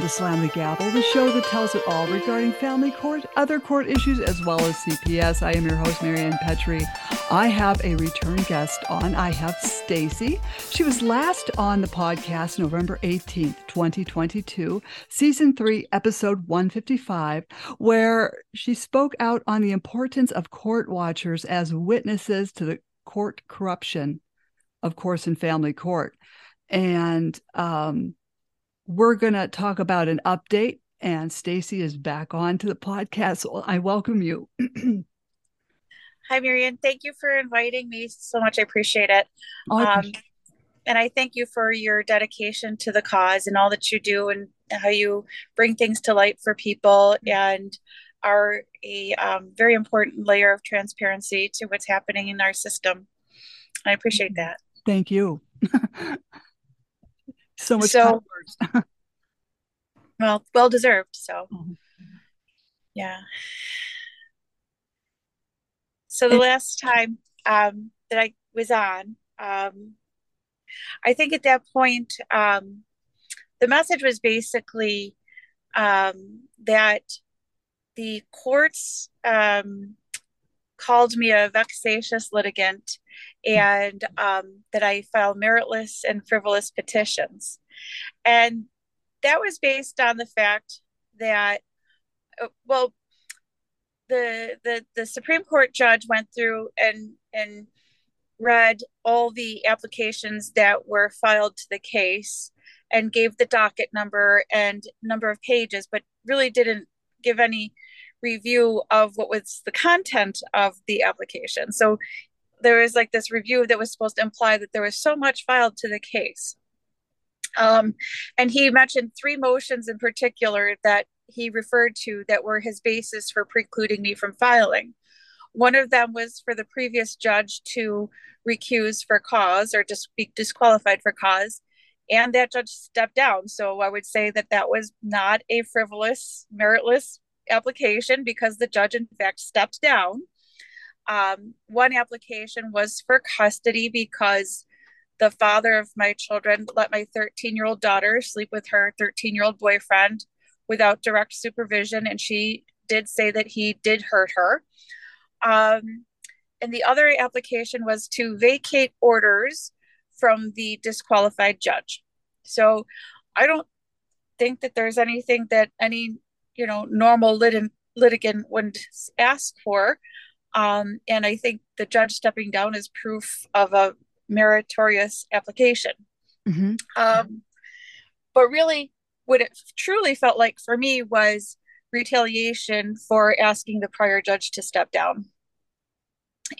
Welcome to Slam the Gavel, the show that tells it all regarding family court, other court issues, as well as CPS. I am your host, Marianne Petrie. I have a return guest on. I have Stacy. She was last on the podcast November 18th, 2022, season 3, episode 155, where she spoke out on the importance of court watchers as witnesses to the court corruption, of course, in family court. And um, we're going to talk about an update and Stacy is back on to the podcast. So I welcome you. Hi, Marianne. Thank you for inviting me so much. I appreciate it. Oh, I appreciate um, and I thank you for your dedication to the cause and all that you do and how you bring things to light for people and are a um, very important layer of transparency to what's happening in our system. I appreciate that. Thank you. so much So- Well, well deserved. So, Mhm. yeah. So the last time um, that I was on, um, I think at that point, um, the message was basically um, that the courts um, called me a vexatious litigant and um, that I file meritless and frivolous petitions. And that was based on the fact that, uh, well, the, the the Supreme Court judge went through and and read all the applications that were filed to the case and gave the docket number and number of pages, but really didn't give any review of what was the content of the application. So there was like this review that was supposed to imply that there was so much filed to the case. Um, and he mentioned three motions in particular that he referred to that were his basis for precluding me from filing. One of them was for the previous judge to recuse for cause or just be disqualified for cause. And that judge stepped down. So I would say that that was not a frivolous, meritless application because the judge, in fact, stepped down. Um, one application was for custody because the father of my children let my 13 year old daughter sleep with her 13 year old boyfriend without direct supervision. And she did say that he did hurt her. Um, and the other application was to vacate orders from the disqualified judge. So I don't think that there's anything that any, you know, normal lit- litigant wouldn't ask for. Um, and I think the judge stepping down is proof of a meritorious application. Mhm. Um, but really, what it truly felt like for me was retaliation for asking the prior judge to step down.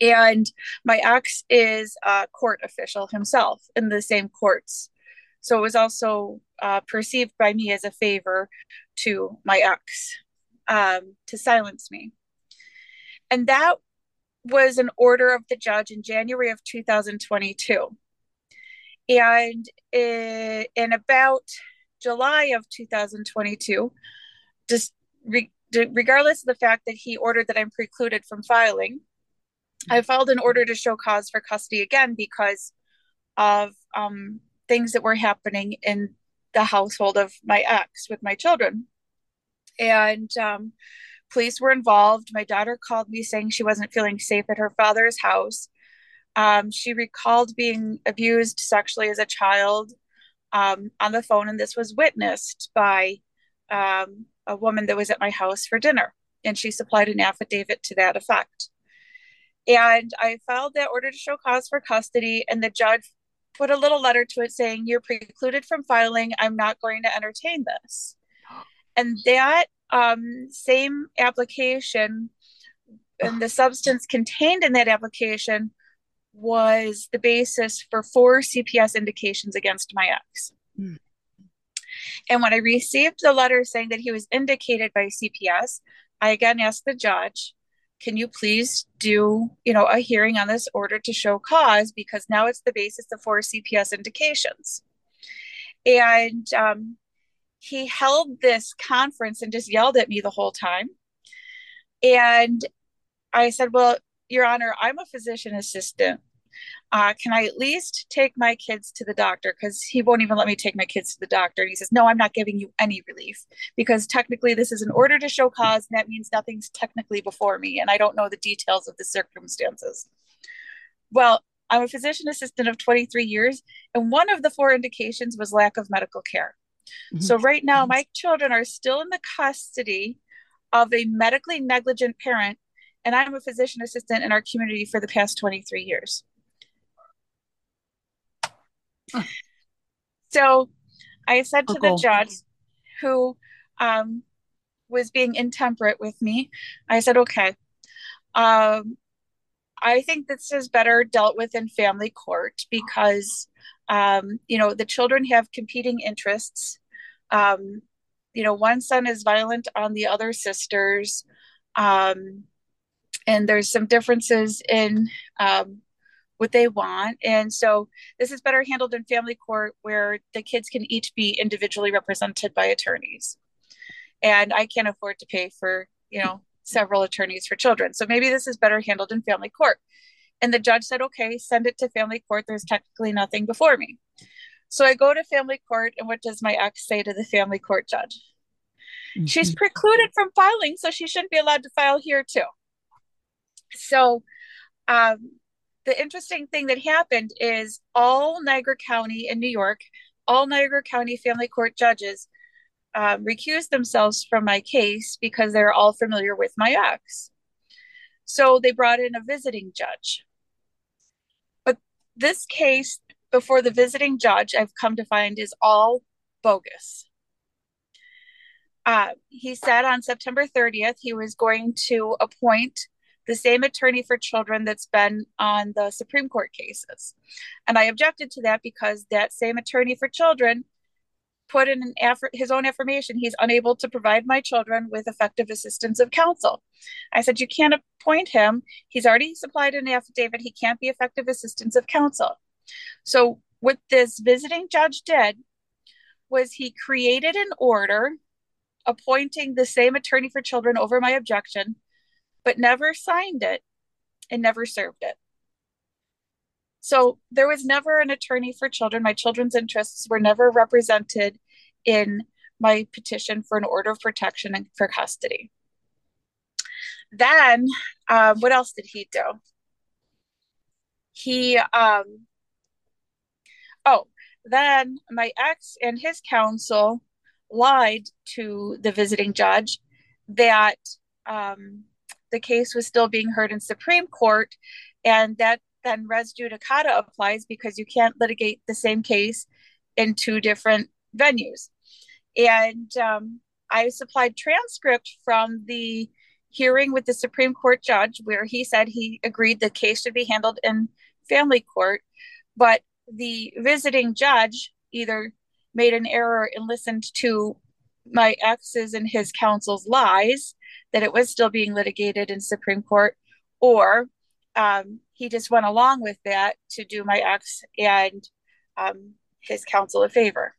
And my ex is a court official himself in the same courts. So it was also uh, perceived by me as a favor to my ex um, to silence me. And that was an order of the judge in January of 2022. And in about July of 2022, just re- regardless of the fact that he ordered that I'm precluded from filing, I filed an order to show cause for custody again because of um, things that were happening in the household of my ex with my children. And um, police were involved. My daughter called me saying she wasn't feeling safe at her father's house. Um, she recalled being abused sexually as a child um, on the phone, and this was witnessed by um, a woman that was at my house for dinner. And she supplied an affidavit to that effect. And I filed that order to show cause for custody, and the judge put a little letter to it saying, You're precluded from filing. I'm not going to entertain this. And that um, same application and the substance contained in that application was the basis for four CPS indications against my ex. Hmm. And when I received the letter saying that he was indicated by CPS, I again asked the judge, can you please do, you know, a hearing on this order to show cause because now it's the basis of four CPS indications. And um, he held this conference and just yelled at me the whole time. And I said, Well, Your Honor, I'm a physician assistant. Uh, can I at least take my kids to the doctor? Because he won't even let me take my kids to the doctor. And he says, No, I'm not giving you any relief because technically this is an order to show cause, and that means nothing's technically before me, and I don't know the details of the circumstances. Well, I'm a physician assistant of 23 years, and one of the four indications was lack of medical care. Mm-hmm. So, right now, my children are still in the custody of a medically negligent parent, and I'm a physician assistant in our community for the past 23 years. So I said to the judge who um, was being intemperate with me, I said, okay, um, I think this is better dealt with in family court because, um, you know, the children have competing interests. Um, you know, one son is violent on the other sisters. Um, and there's some differences in um, what they want. And so this is better handled in family court where the kids can each be individually represented by attorneys. And I can't afford to pay for, you know, several attorneys for children. So maybe this is better handled in family court. And the judge said, okay, send it to family court. There's technically nothing before me. So I go to family court, and what does my ex say to the family court judge? Mm-hmm. She's precluded from filing, so she shouldn't be allowed to file here too. So um, the interesting thing that happened is all Niagara County in New York, all Niagara County family court judges um, recused themselves from my case because they're all familiar with my ex. So they brought in a visiting judge. But this case before the visiting judge, I've come to find, is all bogus. Uh, he said on September 30th he was going to appoint the same attorney for children that's been on the Supreme Court cases. And I objected to that because that same attorney for children put in an aff- his own affirmation he's unable to provide my children with effective assistance of counsel. I said you can't appoint him. He's already supplied an affidavit. He can't be effective assistance of counsel. So what this visiting judge did was he created an order appointing the same attorney for children over my objection but never signed it and never served it. So there was never an attorney for children. My children's interests were never represented in my petition for an order of protection and for custody. Then, um, what else did he do? He, um, oh, then my ex and his counsel lied to the visiting judge that um, the case was still being heard in Supreme Court, and that then res judicata applies because you can't litigate the same case in two different venues. And um, I supplied transcript from the hearing with the Supreme Court judge where he said he agreed the case should be handled in family court, but the visiting judge either made an error and listened to my ex's and his counsel's lies that it was still being litigated in Supreme Court, or um, he just went along with that to do my ex and um, his counsel a favor.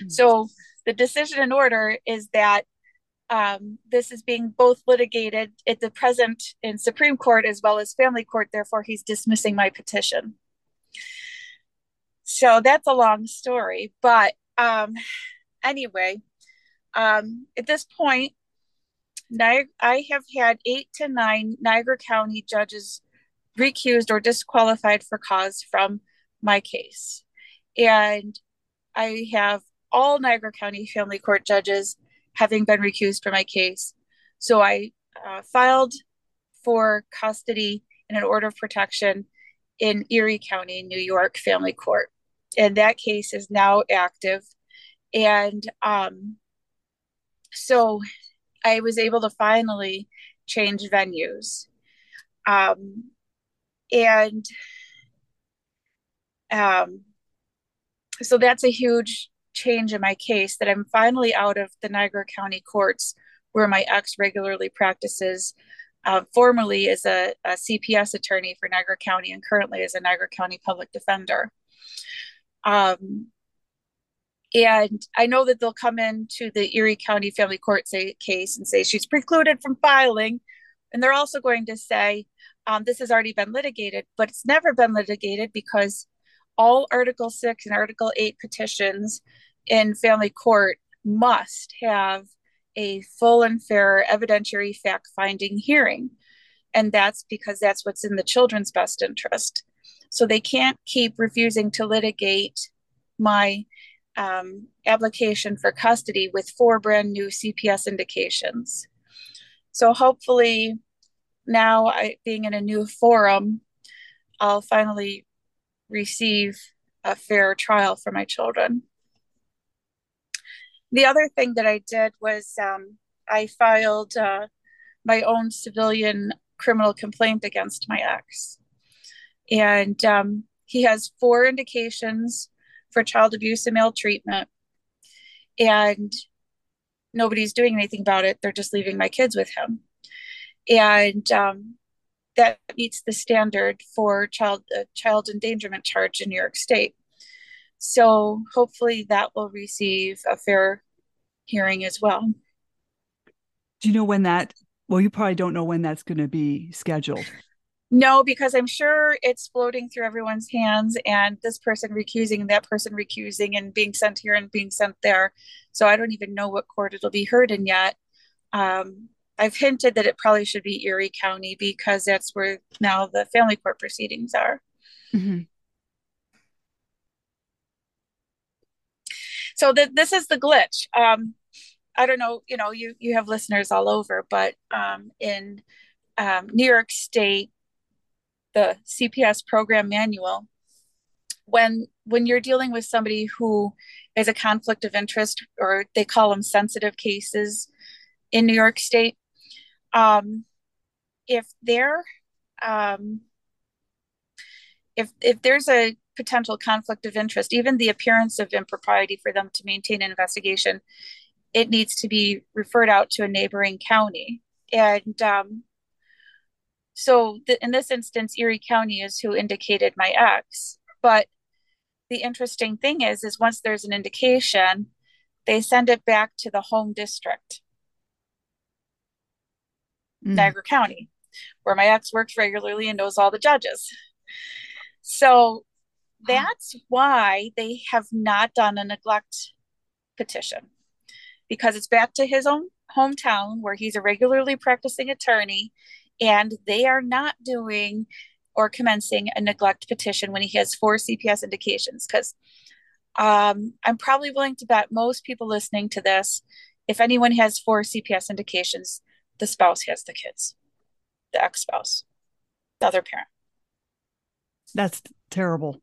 Mm-hmm. So the decision in order is that um, this is being both litigated at the present in Supreme Court as well as family court. Therefore, he's dismissing my petition. So that's a long story, but um, anyway, um, at this point, I have had eight to nine Niagara County judges recused or disqualified for cause from my case. And I have all Niagara County family court judges having been recused for my case. So I uh, filed for custody in an order of protection in Erie County, New York Family Court. And that case is now active. And um, so I was able to finally change venues. Um, and um, so that's a huge change in my case that I'm finally out of the Niagara County courts where my ex regularly practices, uh, formerly as a, a, CPS attorney for Niagara County and currently as a Niagara County public defender. Um, and I know that they'll come into the Erie County Family Court say, case and say she's precluded from filing, And they're also going to say, um, this has already been litigated, but it's never been litigated because all Article 6 and Article 8 petitions in family court must have a full and fair evidentiary fact finding hearing. And that's because that's what's in the children's best interest. So they can't keep refusing to litigate my um, application for custody with four brand new CPS indications. So hopefully, now I, being in a new forum, I'll finally receive a fair trial for my children. The other thing that I did was um, I filed uh, my own civilian criminal complaint against my ex. And um, he has four indications for child abuse and maltreatment. And nobody's doing anything about it. They're just leaving my kids with him. And um, that meets the standard for child uh, child endangerment charge in New York State. So hopefully that will receive a fair hearing as well. Do you know when that? Well, you probably don't know when that's going to be scheduled. No, because I'm sure it's floating through everyone's hands and this person recusing and that person recusing and being sent here and being sent there. So I don't even know what court it'll be heard in yet. Um, I've hinted that it probably should be Erie County because that's where now the family court proceedings are. Mm-hmm. So the, this is the glitch. Um, I don't know, you know, you you have listeners all over, but um, in um, New York State, the CPS program manual when when you're dealing with somebody who is a conflict of interest or they call them sensitive cases in New York State um, if they're um, if if there's a potential conflict of interest even the appearance of impropriety for them to maintain an investigation it needs to be referred out to a neighboring county. And um, so in this instance, Erie County is who indicated my ex. But the interesting thing is, is once there's an indication, they send it back to the home district, mm. Niagara County, where my ex works regularly and knows all the judges. So that's why they have not done a neglect petition because it's back to his own hometown where he's a regularly practicing attorney and they are not doing or commencing a neglect petition when he has four CPS indications. Because um, I'm probably willing to bet most people listening to this, if anyone has four CPS indications, the spouse has the kids, the ex spouse, the other parent. That's terrible.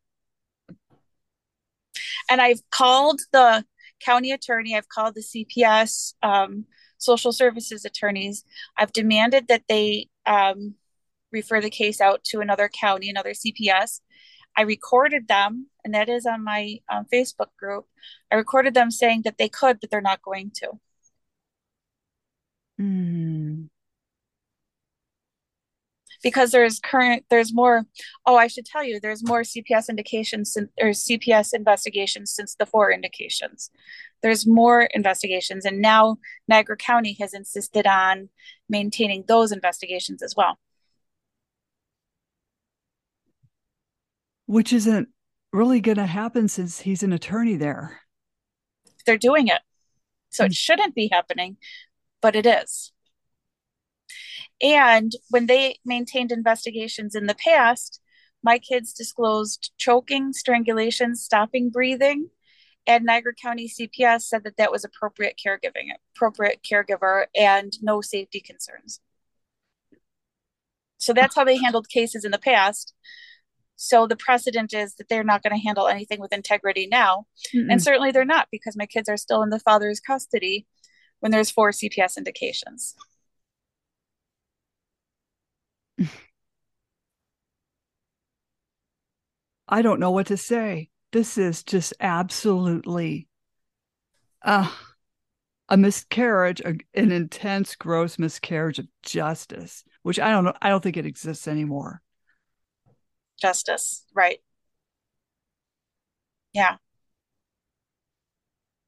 And I've called the county attorney, I've called the CPS um, social services attorneys. I've demanded that they um, refer the case out to another county, another CPS. I recorded them, and that is on my um, Facebook group. I recorded them saying that they could, but they're not going to. Mm. Because there's current, there's more. Oh, I should tell you, there's more CPS indications or CPS investigations since the four indications there's more investigations and now niagara county has insisted on maintaining those investigations as well which isn't really going to happen since he's an attorney there they're doing it so it hmm. shouldn't be happening but it is and when they maintained investigations in the past my kids disclosed choking strangulation stopping breathing and Niagara County CPS said that that was appropriate caregiving, appropriate caregiver, and no safety concerns. So that's how they handled cases in the past. So the precedent is that they're not going to handle anything with integrity now. Mm-mm. And certainly they're not because my kids are still in the father's custody when there's four CPS indications. I don't know what to say this is just absolutely uh, a miscarriage, a, an intense, gross miscarriage of justice, which I don't know. I don't think it exists anymore. Justice, right? Yeah.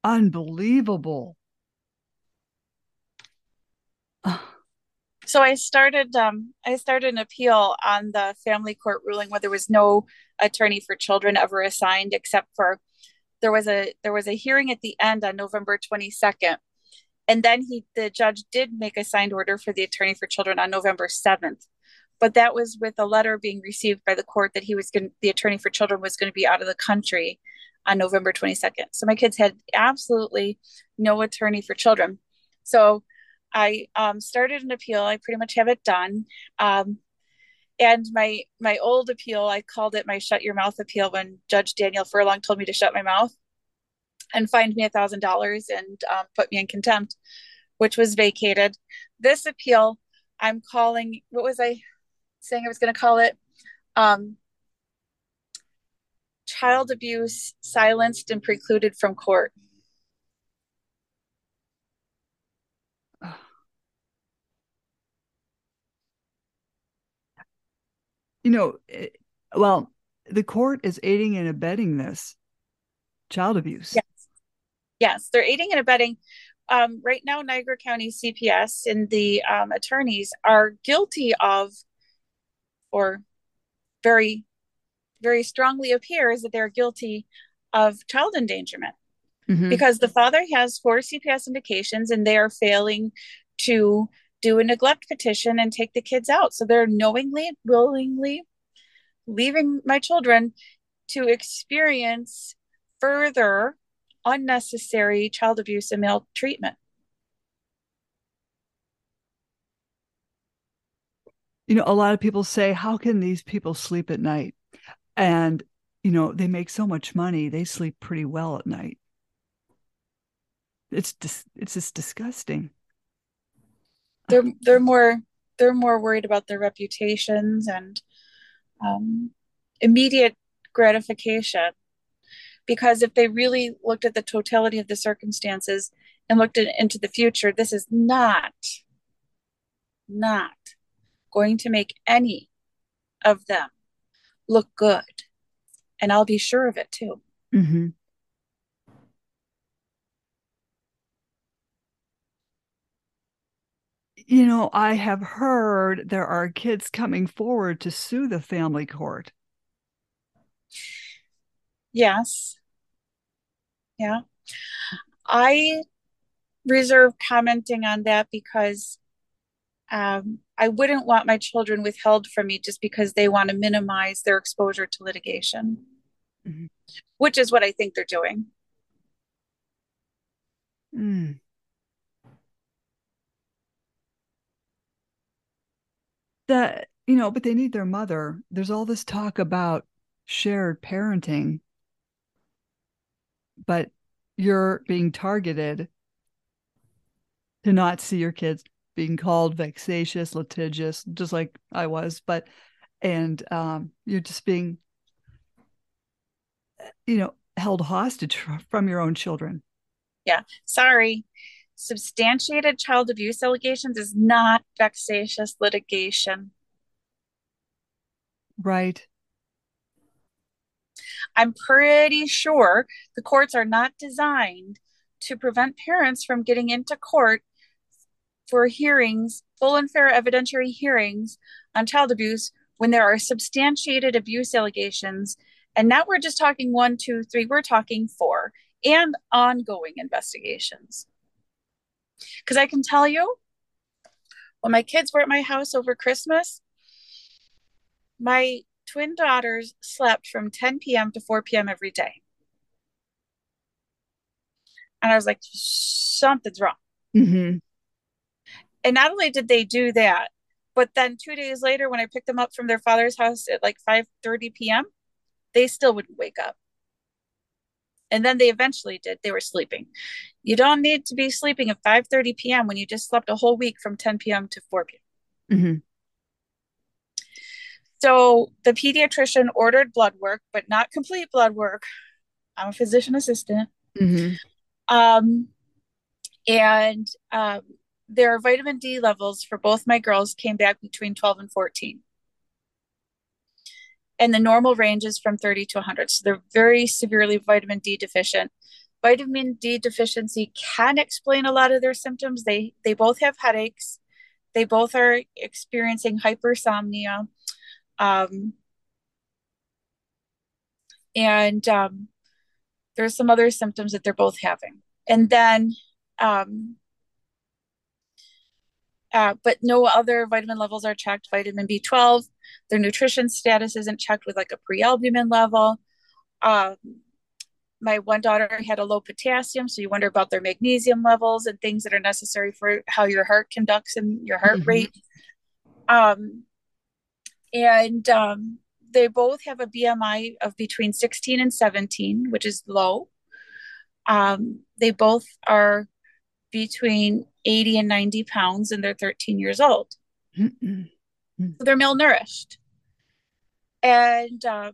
Unbelievable. so I started um, I started an appeal on the family court ruling where there was no attorney for children ever assigned except for there was a there was a hearing at the end on November 22nd and then he the judge did make a signed order for the attorney for children on November 7th but that was with a letter being received by the court that he was going the attorney for children was going to be out of the country on November 22nd so my kids had absolutely no attorney for children. So I um, started an appeal. I pretty much have it done. Um, and my my old appeal, I called it my shut your mouth appeal when Judge Daniel Furlong told me to shut my mouth and fined me a thousand dollars and um, put me in contempt, which was vacated. This appeal, I'm calling. What was I saying? I was going to call it um, child abuse silenced and precluded from court. You know, eh, well, the court is aiding and abetting this child abuse. Yes. Yes, they're aiding and abetting. Um, right now, Niagara County CPS and the um, attorneys are guilty of, or very, very strongly appears that they're guilty of child endangerment mm-hmm. because the father has four CPS indications and they are failing to do a neglect petition and take the kids out. So they're knowingly, willingly leaving my children to experience further unnecessary child abuse and maltreatment. You know, a lot of people say, How can these people sleep at night? And, you know, they make so much money, they sleep pretty well at night. It's just, it's just disgusting they're they're more they're more worried about their reputations and um, immediate gratification. Because if they really looked at the totality of the circumstances and looked at, into the future this is not not going to make any of them look good. And i'll be sure of it too. Mm-hmm. You know, I have heard there are kids coming forward to sue the family court. Yes. Yeah. I reserve commenting on that because um, I wouldn't want my children withheld from me just because they want to minimize their exposure to litigation, mm-hmm. which is what I think they're doing. Mm. That you know but they need their mother. There's all this talk about shared parenting. But you're being targeted to not see your kids being called vexatious litigious just like i was. But and um, you're just being you know held hostage from your own children. Yeah. Sorry substantiated child abuse allegations is not vexatious litigation. Right. I'm pretty sure the courts are not designed to prevent parents from getting into court for hearings, full and fair evidentiary hearings on child abuse when there are substantiated abuse allegations. And now we're just talking one, two, three, we're talking four, and ongoing investigations. Because I can tell you, when my kids were at my house over Christmas, my twin daughters slept from 10 p.m. to 4 p.m. every day. And I was like, something's wrong. Mm-hmm. And not only did they do that, but then two days later, when I picked them up from their father's house at like 5 30 p.m., they still wouldn't wake up and then they eventually did. They were sleeping. You don't need to be sleeping at 5 30 p.m when you just slept a whole week from 10 p.m to 4 p.m mm-hmm. so the pediatrician ordered blood work but not complete blood work. I'm a physician assistant. Mm-hmm. um, and um, their vitamin d levels for both my girls came back between 12 and 14 and the normal range is from 30 to 100. So they're very severely vitamin D deficient. Vitamin D deficiency can explain a lot of their symptoms. They they both have headaches. they both are experiencing hypersomnia. Um, and um, there's some other symptoms that they're both having. And then, um, uh, but no other vitamin levels are checked. Vitamin B12, their nutrition status isn't checked with like a prealbumin level. Um, my one daughter had a low potassium, so you wonder about their magnesium levels and things that are necessary for how your heart conducts and your heart mm-hmm. rate. Um, and um, they both have a BMI of between 16 and 17, which is low. Um, they both are between 80 and 90 pounds and they're 13 years old. Mm-mm. So they're malnourished. And um,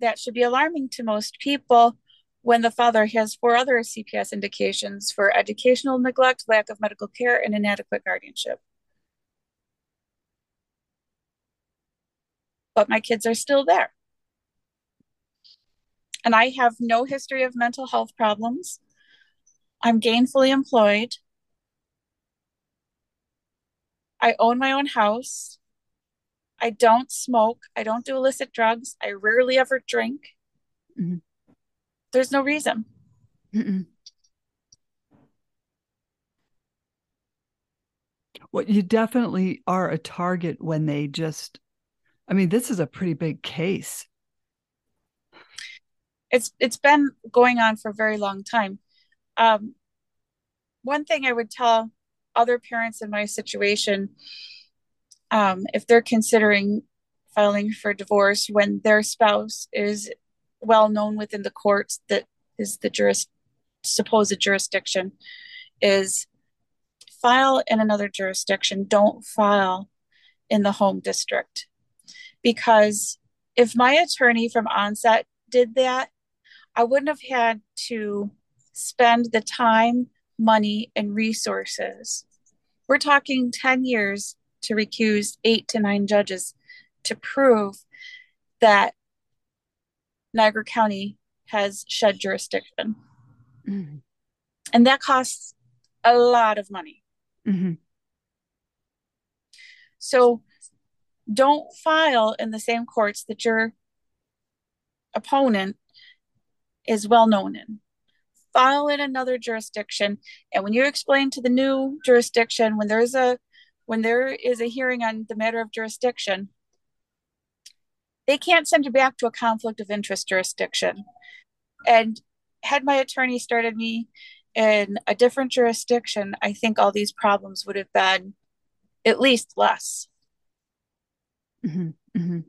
that should be alarming to most people when the father has four other CPS indications for educational neglect, lack of medical care, and inadequate guardianship. But my kids are still there. And I have no history of mental health problems. I'm gainfully employed. I own my own house. I don't smoke. I don't do illicit drugs. I rarely ever drink. Mm-hmm. There's no reason. Mm-mm. Well, you definitely are a target when they just, I mean, this is a pretty big case. It's it's been going on for a very long time. Um, one thing I would tell other parents in my situation um, if they're considering filing for divorce when their spouse is well known within the courts that is the juris supposed jurisdiction is file in another jurisdiction. Don't file in the home district. Because if my attorney from onset did that i wouldn't have had to spend the time money and resources we're talking 10 years to recuse eight to nine judges to prove that Niagara County has shed jurisdiction. Mm-hmm. And that costs a lot of money. Mm-hmm. So don't file in the same courts that your opponent is well known in. File in another jurisdiction. And when you explain to the new jurisdiction, when there's a when there is a hearing on the matter of jurisdiction, they can't send you back to a conflict of interest jurisdiction. And had my attorney started me in a different jurisdiction, I think all these problems would have been at least less. Mm-hmm. Mm-hmm.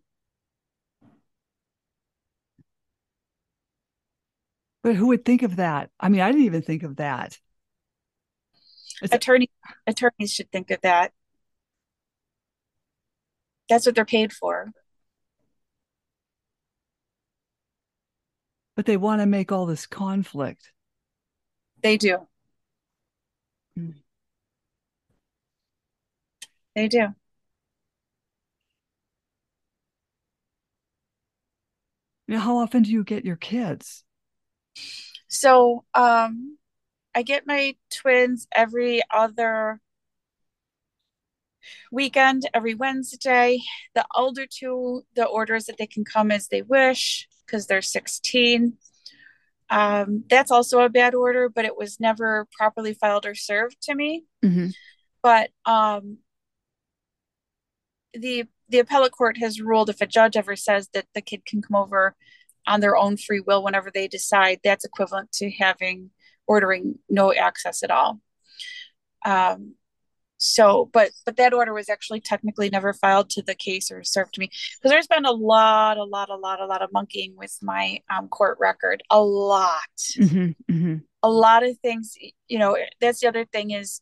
But who would think of that? I mean, I didn't even think of that. Attorney attorneys should think of that. That's what they're paid for. But they want to make all this conflict. They do. Mm. They do. Now, how often do you get your kids? So, um, I get my twins every other weekend every Wednesday. The older two, the orders that they can come as they wish because they're 16. Um, that's also a bad order, but it was never properly filed or served to me. Mm-hmm. But um, the the appellate court has ruled if a judge ever says that the kid can come over on their own free will whenever they decide, that's equivalent to having ordering no access at all. Um, so but but that order was actually technically never filed to the case or served to me because there's been a lot a lot a lot a lot of monkeying with my um, court record a lot mm-hmm, mm-hmm. a lot of things you know that's the other thing is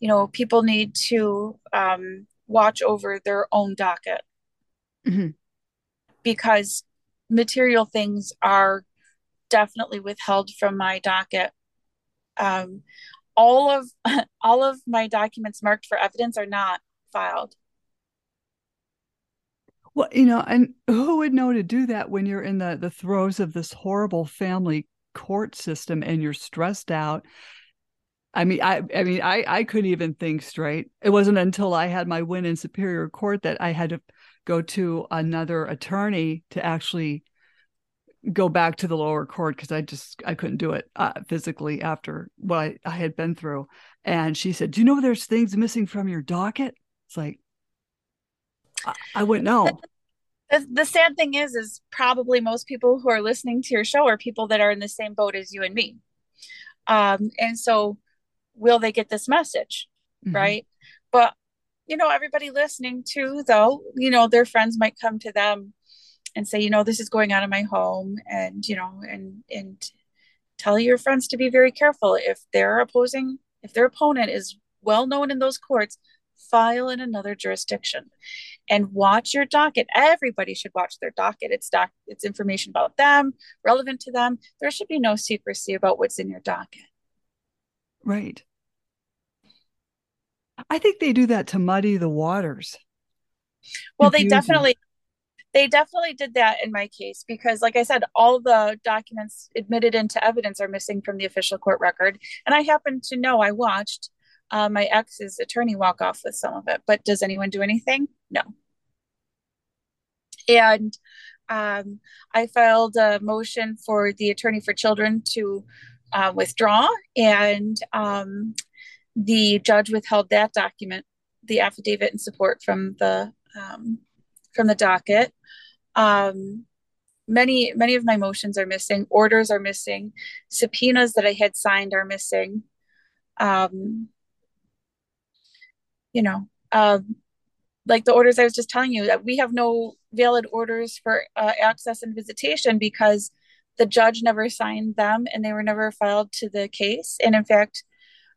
you know people need to um, watch over their own docket mm-hmm. because material things are definitely withheld from my docket. Um, all of all of my documents marked for evidence are not filed. Well you know and who would know to do that when you're in the the throes of this horrible family court system and you're stressed out? I mean, I, I mean, I, I couldn't even think straight. It wasn't until I had my win in Superior Court that I had to go to another attorney to actually go back to the lower court because I just I couldn't do it uh, physically after what I, I had been through. And she said, "Do you know there's things missing from your docket?" It's like I, I wouldn't know. The, the sad thing is, is probably most people who are listening to your show are people that are in the same boat as you and me. Um, and so, will they get this message, mm-hmm. right? But you know, everybody listening to though, you know, their friends might come to them and say, you know, this is going on in my home, and you know, and and tell your friends to be very careful if they're opposing, if their opponent is well known in those courts, file in another jurisdiction and watch your docket. Everybody should watch their docket. It's doc it's information about them, relevant to them. There should be no secrecy about what's in your docket. Right. I think they do that to muddy the waters. Well, they definitely they definitely did that in my case because like i said all the documents admitted into evidence are missing from the official court record. And i happen to know i watched uh, my ex's attorney walk off with some of it but does anyone do anything? No. And um, i filed a motion for the attorney for children to uh, withdraw and um, the judge withheld that document the affidavit in support from the um, from the docket. Um, many many of my motions are missing. Orders are missing. Subpoenas that I had signed are missing. Um, you know, um, like the orders I was just telling you that we have no valid orders for uh, access and visitation because the judge never signed them and they were never filed to the case. And in fact,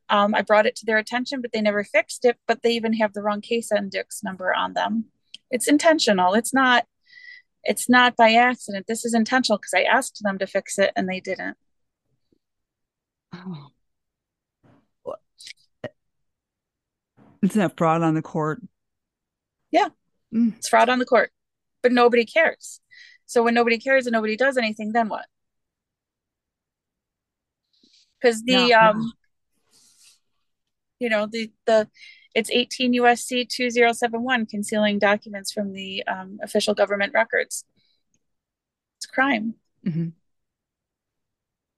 um, I brought it to their attention, but they never fixed it. But they even have the wrong case index number on them it's intentional it's not it's not by accident this is intentional because i asked them to fix it and they didn't oh. isn't that fraud on the court yeah mm. it's fraud on the court but nobody cares so when nobody cares and nobody does anything then what because the yeah, um yeah. You know the the it's 18 USC 2071, concealing documents from the um, official government records. It's crime. Mm-hmm.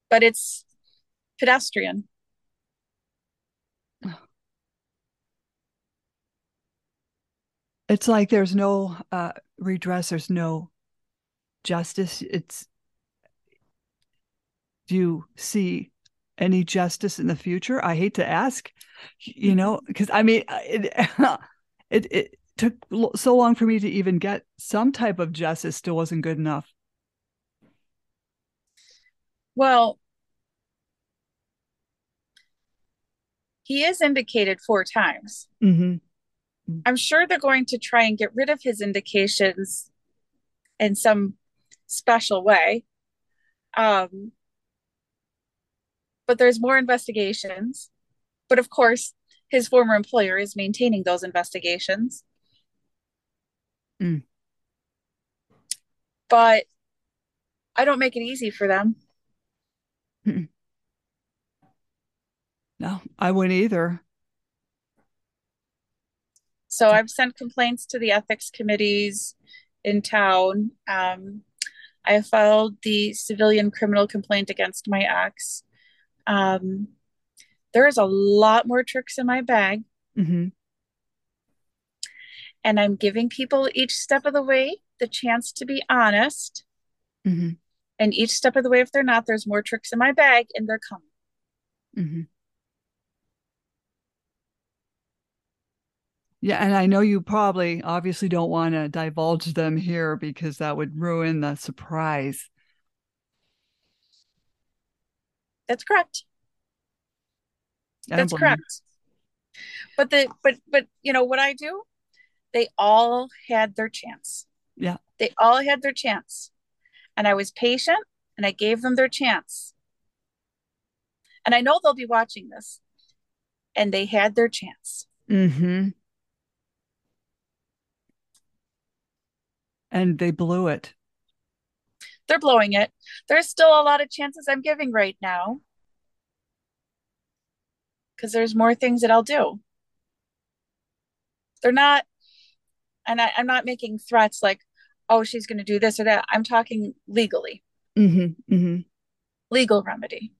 But it's pedestrian. It's like there's no uh, redress, there's no justice. It's do you see any justice in the future? I hate to ask, you know, because I mean, it, it, it took so long for me to even get some type of justice. Still wasn't good enough. Well, he is indicated four times. Mm-hmm. I'm sure they're going to try and get rid of his indications in some special way. Um, but there's more investigations. But of course, his former employer is maintaining those investigations. Mm. But I don't make it easy for them. No, I wouldn't either. So I've sent complaints to the ethics committees in town. Um, I filed the civilian criminal complaint against my ex. Um, there's a lot more tricks in my bag. Mm-hmm. And I'm giving people each step of the way the chance to be honest. Mm-hmm. And each step of the way, if they're not, there's more tricks in my bag and they're coming. Mm-hmm. Yeah, and I know you probably obviously don't want to divulge them here because that would ruin the surprise. That's correct. That's correct. But the but but you know what I do? They all had their chance. Yeah. They all had their chance. And I was patient and I gave them their chance. And I know they'll be watching this. And they had their chance. Mm-hmm. And they blew it they're blowing it. There's still a lot of chances I'm giving right now. because there's more things that I'll do. They're not, and I, am not making threats like, oh, she's going to do this or that. I'm talking legally. Mm-hmm, mm-hmm. Legal remedy.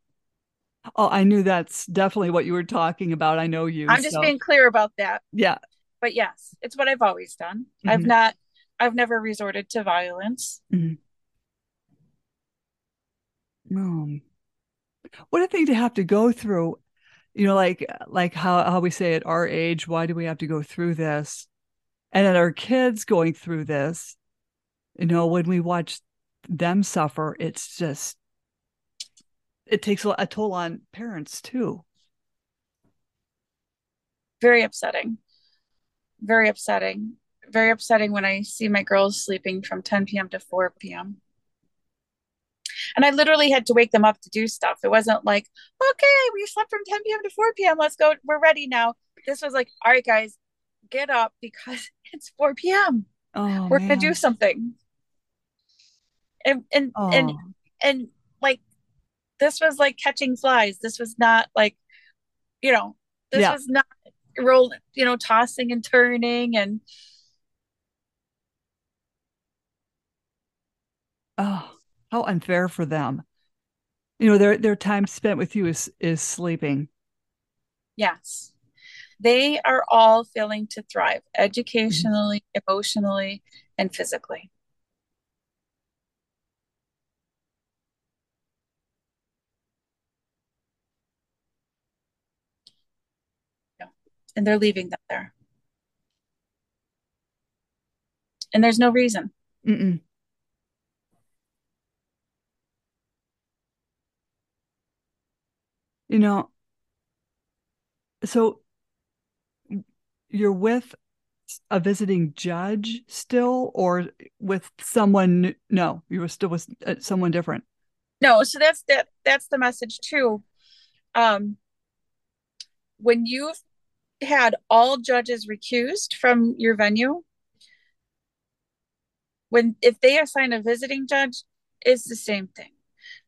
Oh, I knew that's definitely what you were talking about. I know you. I'm just so. being clear about that. Yeah. But yes, it's what I've always done. Mm-hmm. I've not, I've never resorted to violence. Mm-hmm. Um, what a thing to have to go through. You know, like like how how we say at our age, why do we have to go through this? And then our kids going through this, you know, when we watch them suffer, it's just it takes a, a toll on parents too. Very upsetting. Very upsetting. Very upsetting when I see my girls sleeping from 10 p.m. to 4 p.m. And I literally had to wake them up to do stuff. It wasn't like, okay, we slept from 10 p.m. to 4 p.m. Let's go. We're ready now. This was like, all right, guys, get up because it's 4 p.m. Oh, We're man. gonna do something. And and oh. and and like this was like catching flies. This was not like, you know, this yeah. was not roll, you know, tossing and turning and oh, how unfair for them. You know, their their time spent with you is is sleeping. Yes. They are all failing to thrive educationally, mm-hmm. emotionally, and physically. and they're leaving them there. And there's no reason. Mm-mm. You know, so you're with a visiting judge still or with someone no you were still with uh, someone different no so that's that that's the message too um when you've had all judges recused from your venue, when if they assign a visiting judge, it's the same thing.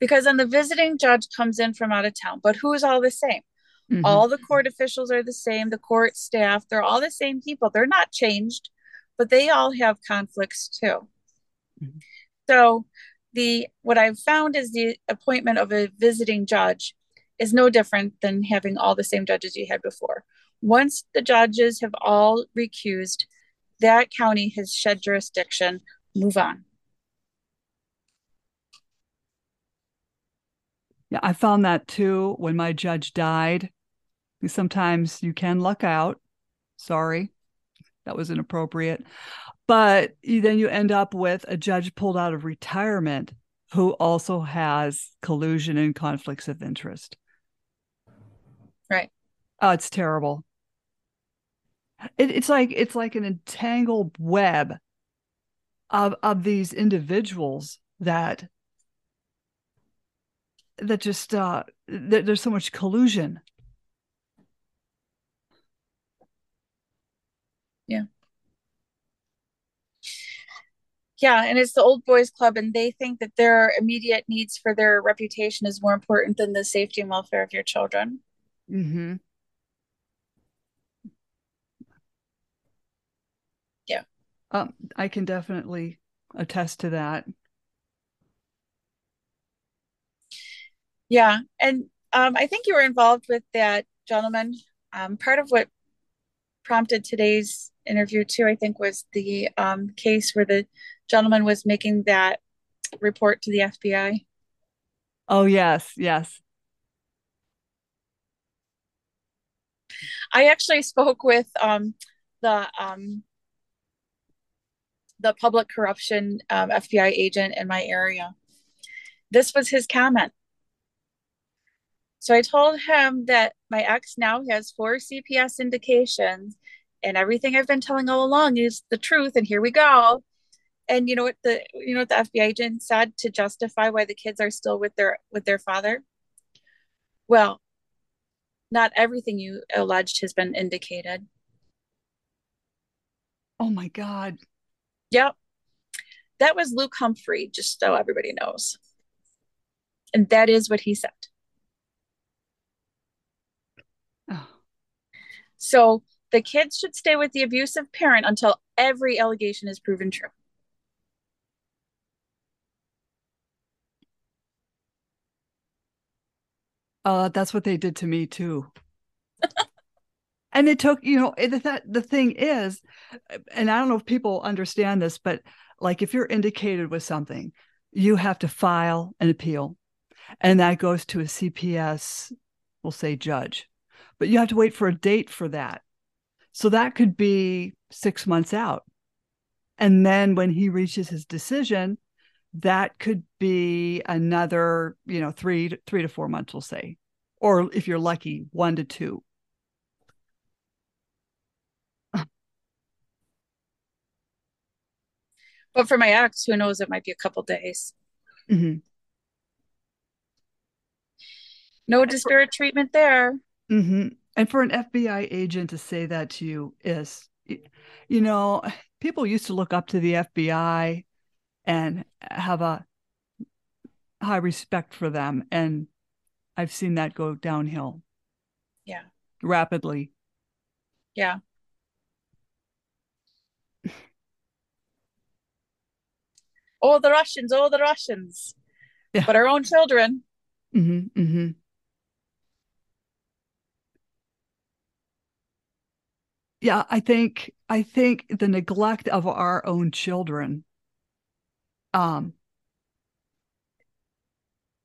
Because then the visiting judge comes in from out of town, but who's all the same? Mm-hmm. All the court officials are the same, the court staff, they're all the same people. They're not changed, but they all have conflicts too. Mm-hmm. So the what I've found is the appointment of a visiting judge is no different than having all the same judges you had before. Once the judges have all recused, that county has shed jurisdiction. Move on. Yeah, I found that too when my judge died. Sometimes you can luck out. Sorry, that was inappropriate. But then you end up with a judge pulled out of retirement who also has collusion and conflicts of interest. Right. Oh, it's terrible. It, it's like it's like an entangled web of of these individuals that that just uh there's so much collusion yeah yeah and it's the old boys club and they think that their immediate needs for their reputation is more important than the safety and welfare of your children mm-hmm Yeah. Um, I can definitely attest to that. Yeah, and um, I think you were involved with that gentleman. Um, part of what prompted today's interview too, I think, was the um, case where the gentleman was making that report to the FBI. Oh yes, yes. I actually spoke with um, the um, the public corruption um, FBI agent in my area. This was his comment. So I told him that my ex now has four CPS indications, and everything I've been telling all along is the truth. And here we go. And you know what the you know what the FBI agent said to justify why the kids are still with their with their father? Well, not everything you alleged has been indicated. Oh my God. Yep. That was Luke Humphrey, just so everybody knows. And that is what he said. So the kids should stay with the abusive parent until every allegation is proven true. Uh, that's what they did to me too. and it took, you know, it, that the thing is, and I don't know if people understand this, but like if you're indicated with something, you have to file an appeal, and that goes to a CPS, we'll say judge, but you have to wait for a date for that. So that could be six months out. And then when he reaches his decision, that could be another, you know, three to, three to four months, we'll say, or if you're lucky, one to two. But for my ex, who knows, it might be a couple days. Mm-hmm. No disparate treatment there. Mm-hmm. And for an FBI agent to say that to you is, you know, people used to look up to the FBI and have a high respect for them. And I've seen that go downhill. Yeah. Rapidly. Yeah. all the Russians, all the Russians. Yeah. But our own children. Mm-hmm, mm-hmm. Yeah, I think I think the neglect of our own children um,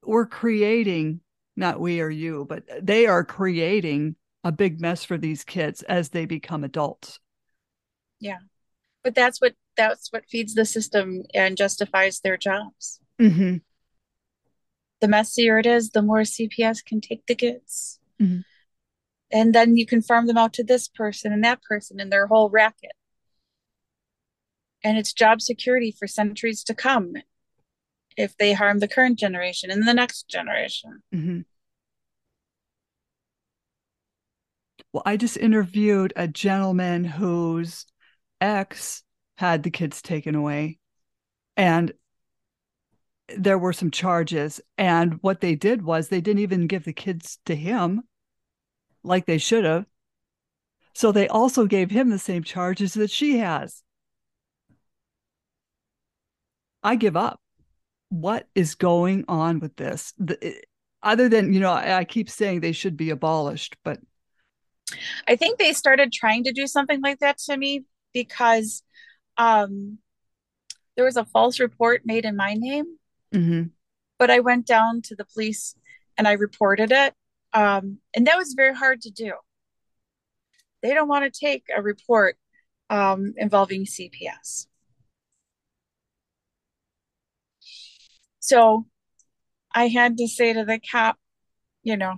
we're creating not we or you but they are creating a big mess for these kids as they become adults yeah but that's what that's what feeds the system and justifies their jobs mm-hmm. the messier it is the more cps can take the kids mm-hmm. And then you can farm them out to this person and that person and their whole racket and it's job security for centuries to come if they harm the current generation and the next generation. Mm-hmm. Well, I just interviewed a gentleman whose ex had the kids taken away, and there were some charges. And what they did was they didn't even give the kids to him like they should have. So they also gave him the same charges that she has. I give up. What is going on with this? The, other than, you know, I, I keep saying they should be abolished, but I think they started trying to do something like that to me because um, there was a false report made in my name. Mm-hmm. But I went down to the police and I reported it. Um, and that was very hard to do. They don't want to take a report um, involving CPS. So I had to say to the cop, you know,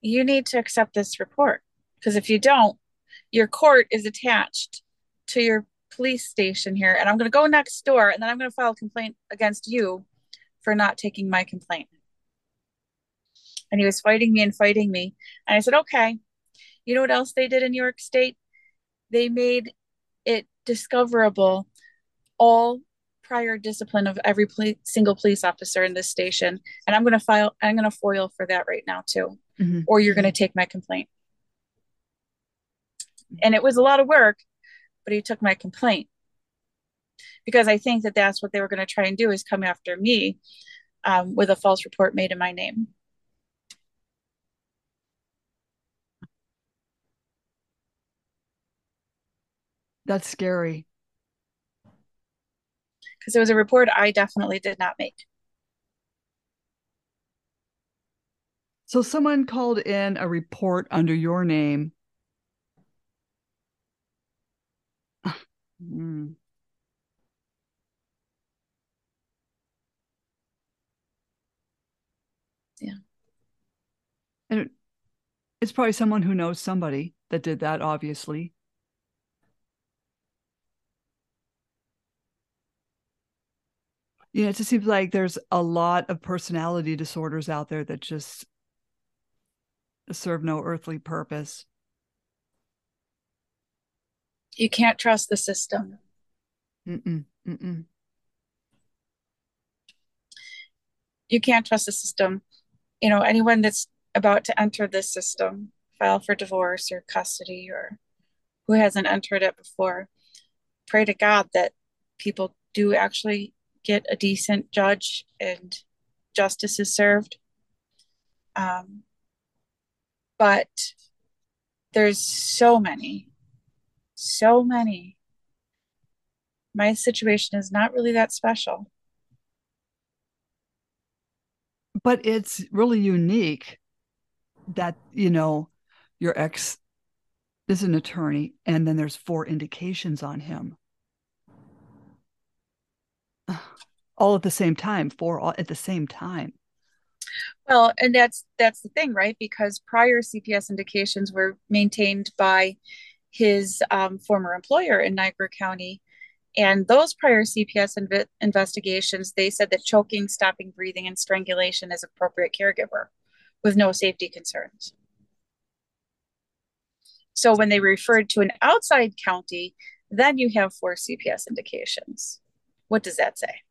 you need to accept this report because if you don't, your court is attached to your police station here, and I'm going to go next door and then I'm going to file a complaint against you for not taking my complaint. And he was fighting me and fighting me. And I said, okay. You know what else they did in New York State? They made it discoverable all prior discipline of every single police officer in this station and i'm going to file i'm going to foil for that right now too mm-hmm. or you're going to take my complaint and it was a lot of work but he took my complaint because i think that that's what they were going to try and do is come after me um, with a false report made in my name that's scary because it was a report I definitely did not make. So someone called in a report under your name. mm. Yeah. And it's probably someone who knows somebody that did that, obviously. You know, it just seems like there's a lot of personality disorders out there that just serve no earthly purpose. You can't trust the system. Mm-mm, mm-mm. You can't trust the system. You know, anyone that's about to enter this system, file for divorce or custody or who hasn't entered it before, pray to God that people do actually get a decent judge and justice is served. Um, but there's so many, so many. My situation is not really that special. But it's really unique that, you know, your ex is an attorney and then there's four indications on him. All at the same time, four all at the same time. Well, and that's that's the thing, right? Because prior CPS indications were maintained by his um, former employer in Niagara County, and those prior CPS inv- investigations, they said that choking, stopping breathing, and strangulation is appropriate caregiver, with no safety concerns. So when they referred to an outside county, then you have four CPS indications. What does that say?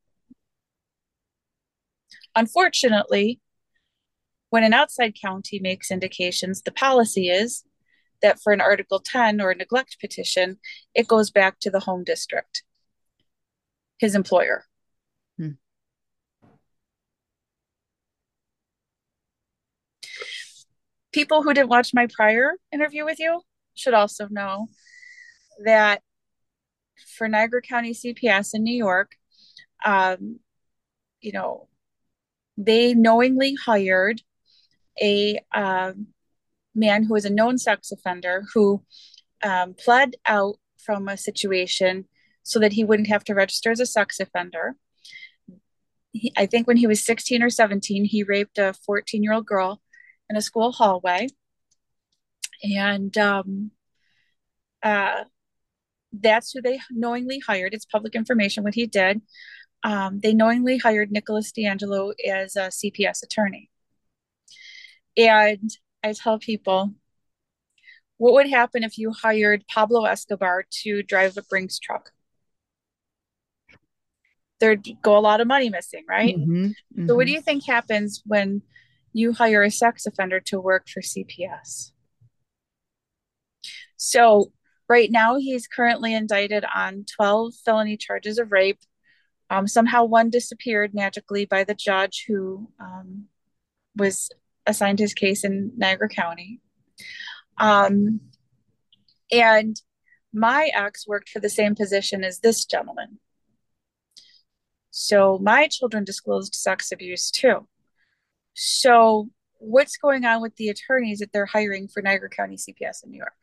Unfortunately, when an outside county makes indications, the policy is that for an Article 10 or a neglect petition, it goes back to the home district, his employer. Hmm. People who didn't watch my prior interview with you should also know that for Niagara County CPS in New York, um, you know, they knowingly hired a um, man who was a known sex offender who um, pled out from a situation so that he wouldn't have to register as a sex offender. He, I think when he was 16 or 17, he raped a 14 year old girl in a school hallway. And um, uh, that's who they knowingly hired. It's public information what he did. Um, they knowingly hired Nicholas D'Angelo as a CPS attorney. And I tell people, what would happen if you hired Pablo Escobar to drive a Brinks truck? There'd go a lot of money missing, right? Mm-hmm, mm-hmm. So, what do you think happens when you hire a sex offender to work for CPS? So, right now, he's currently indicted on 12 felony charges of rape. Um, somehow, one disappeared magically by the judge who um, was assigned his case in Niagara County. Um, and my ex worked for the same position as this gentleman. So my children disclosed sex abuse too. So what's going on with the attorneys that they're hiring for Niagara County CPS in New York?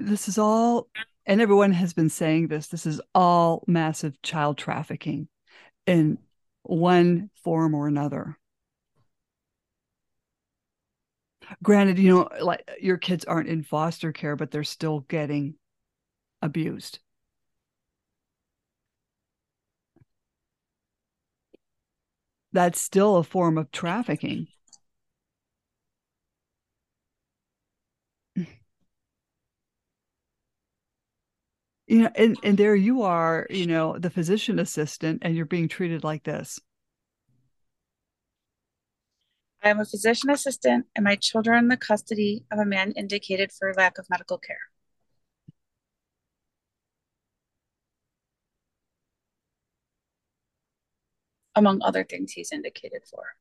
This is all and everyone has been saying this this is all massive child trafficking in one form or another. Granted you know like your kids aren't in foster care but they're still getting abused. That's still a form of trafficking you know and, and there you are you know the physician assistant and you're being treated like this. I am a physician assistant and my children are in the custody of a man indicated for lack of medical care. Among other things he's indicated for.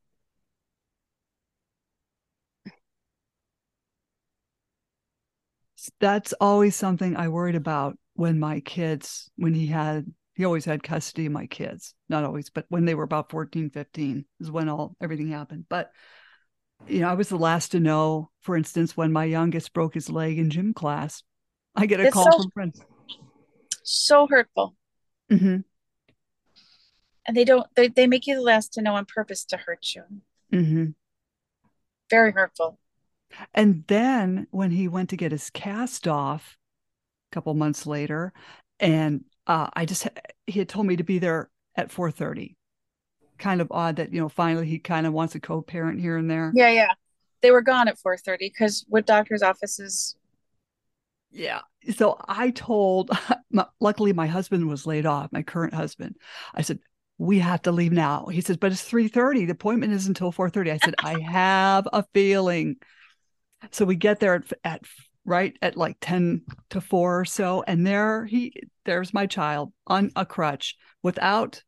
That's always something I worried about when my kids, when he had, he always had custody of my kids, not always, but when they were about 14, 15 is when all everything happened. But, you know, I was the last to know, for instance, when my youngest broke his leg in gym class, I get a it's call so, from friends. So hurtful. Mm-hmm. And they don't, they, they make you the last to know on purpose to hurt you. Mm-hmm. Very hurtful. And then when he went to get his cast off, couple months later, and uh, I just he had told me to be there at four thirty. Kind of odd that you know finally he kind of wants a co-parent here and there. Yeah, yeah. They were gone at four thirty because what doctor's offices? Yeah. So I told, luckily my husband was laid off, my current husband. I said, we have to leave now. He says, but it's 3:30. The appointment is until 4:30. I said, I have a feeling. So we get there at, at right at like 10 to 4 or so and there he there's my child on a crutch without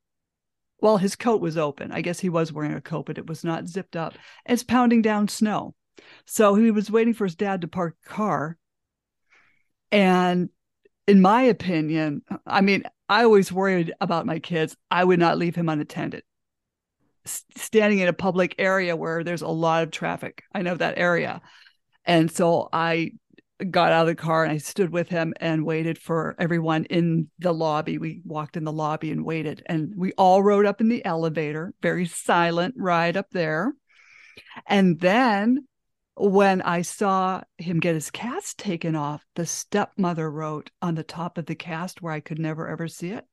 well his coat was open. I guess he was wearing a coat but it was not zipped up. It's pounding down snow. So he was waiting for his dad to park the car. And in my opinion i mean i always worried about my kids. I would not leave him unattended. S- standing in a public area where there's a lot of traffic. I know that area. And so I got out of the car and I stood with him and waited for everyone in the lobby. We walked in the lobby and waited, and we all rode up in the elevator, very silent ride up there. And then when I saw him get his cast taken off, the stepmother wrote on the top of the cast where I could never ever see it.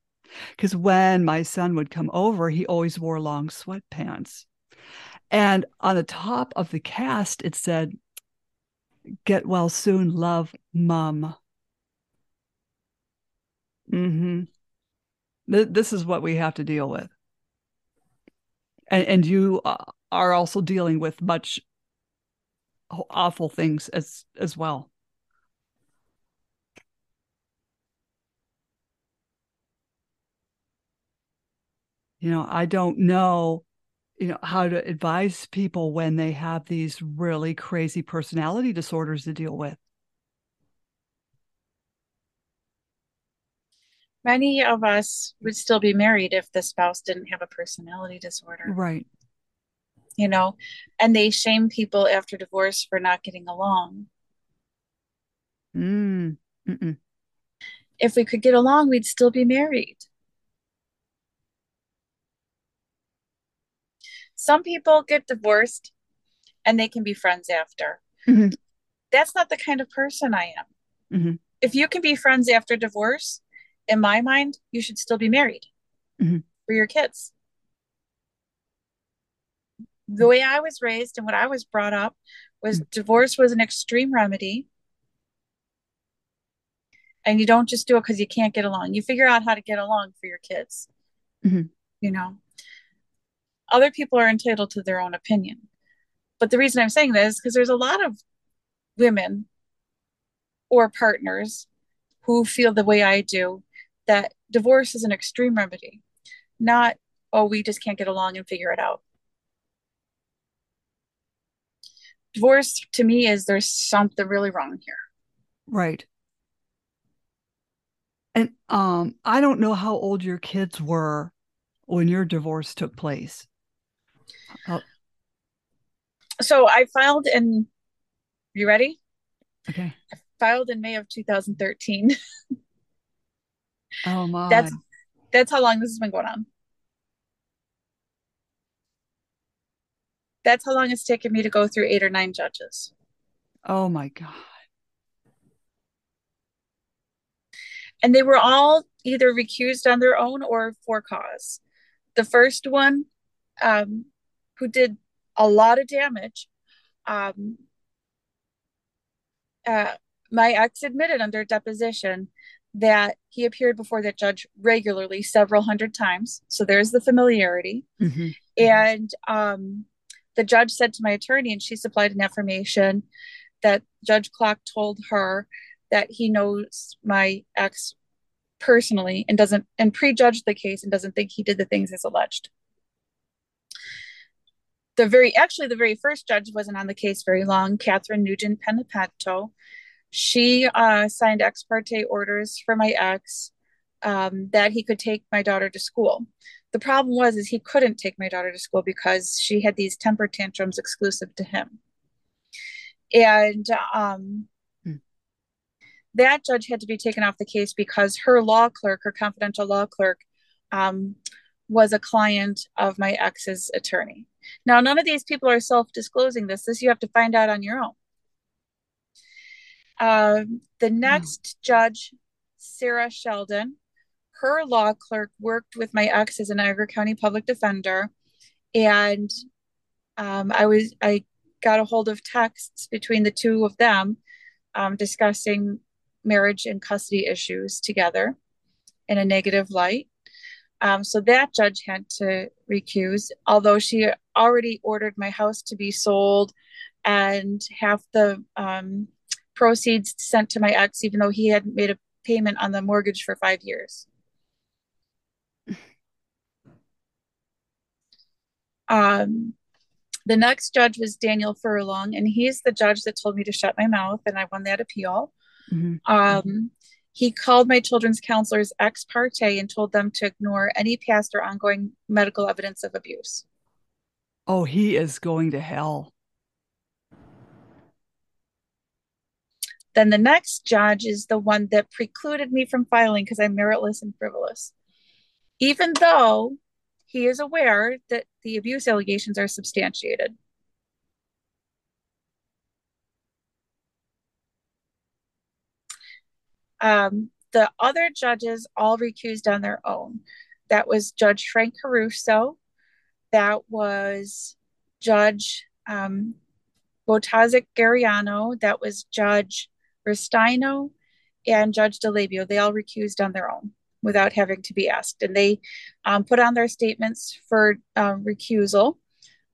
Because when my son would come over, he always wore long sweatpants. And on the top of the cast, it said, Get well soon, love, mom. Mm-hmm. Th- this is what we have to deal with. And, and you uh, are also dealing with much awful things as as well. You know, I don't know you know how to advise people when they have these really crazy personality disorders to deal with. Many of us would still be married if the spouse didn't have a personality disorder. Right. You know and they shame people after divorce for not getting along. Mm. if we could get along we'd still be married Some people get divorced and they can be friends after. Mm-hmm. That's not the kind of person I am. Mm-hmm. If you can be friends after divorce, in my mind, you should still be married mm-hmm. for your kids. The way I was raised and what I was brought up was mm-hmm. divorce was an extreme remedy. And you don't just do it because you can't get along. You figure out how to get along for your kids. Mm-hmm. You know, other people are entitled to their own opinion. But the reason I'm saying this is because there's a lot of women or partners who feel the way I do that divorce is an extreme remedy, not, oh, we just can't get along and figure it out. Divorce to me is there's something really wrong here. Right. And um, I don't know how old your kids were when your divorce took place. Oh. So I filed in. You ready? Okay. I filed in May of 2013. oh my. That's that's how long this has been going on. That's how long it's taken me to go through eight or nine judges. Oh my god. And they were all either recused on their own or for cause. The first one, um, who did a lot of damage. Um, uh, my ex admitted under deposition that he appeared before that judge regularly several hundred times. So there's the familiarity. Mm-hmm. And um, the judge said to my attorney, and she supplied an affirmation that Judge Kloch told her that he knows my ex personally and doesn't and prejudged the case and doesn't think he did the things as alleged the very actually the very first judge wasn't on the case very long catherine nugent panepinto she uh, signed ex parte orders for my ex um, that he could take my daughter to school. The problem was is he couldn't take my daughter to school because she had these temper tantrums exclusive to him. And um, hmm. that judge had to be taken off the case because her law clerk her confidential law clerk um, was a client of my ex's attorney now, none of these people are self disclosing this. This you have to find out on your own. Um, the hmm. next judge, Sarah Sheldon, her law clerk worked with my ex as a Niagara County public defender. And um, I was, I got a hold of texts between the two of them um, discussing marriage and custody issues together in a negative light. Um, so that judge had to recuse, although she already ordered my house to be sold and half the um, proceeds sent to my ex, even though he hadn't made a payment on the mortgage for five years. Um, the next judge was Daniel Furlong, and he's the judge that told me to shut my mouth, and I won that appeal. Mm-hmm. Um, he called my children's counselors ex parte and told them to ignore any past or ongoing medical evidence of abuse. Oh, he is going to hell. Then the next judge is the one that precluded me from filing because I'm meritless and frivolous. Even though he is aware that the abuse allegations are substantiated. Um, the other judges all recused on their own. That was Judge Frank Caruso. That was Judge um, Botazic Gariano. That was Judge Restaino and Judge DeLabio. They all recused on their own without having to be asked. And they um, put on their statements for um, recusal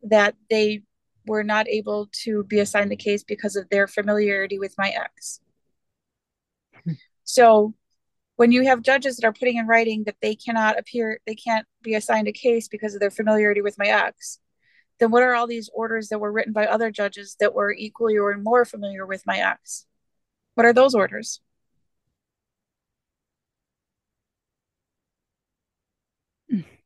that they were not able to be assigned the case because of their familiarity with my ex. So when you have judges that are putting in writing that they cannot appear, they can't be assigned a case because of their familiarity with my ex, then what are all these orders that were written by other judges that were equally or more familiar with my ex? What are those orders?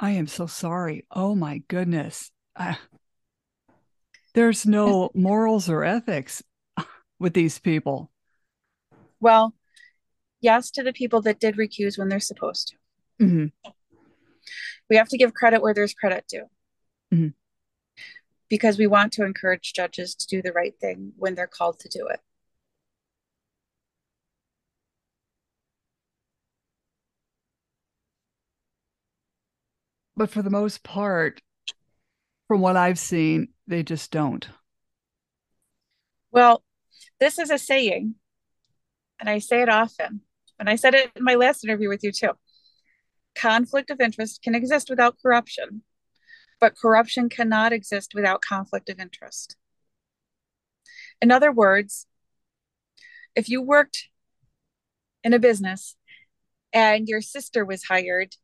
I am so sorry. Oh my goodness. there's no morals or ethics with these people. Well, yes to the people that did recuse when they're supposed to. Mm-hmm. We have to give credit where there's credit due. Mm-hmm. Because we want to encourage judges to do the right thing when they're called to do it. but for the most part, from what I've seen, they just don't. Well, this is a saying, and I say it often, and I said it in my last interview with you too. Conflict of interest can exist without corruption, but corruption cannot exist without conflict of interest. In other words, if you worked in a business and your sister was hired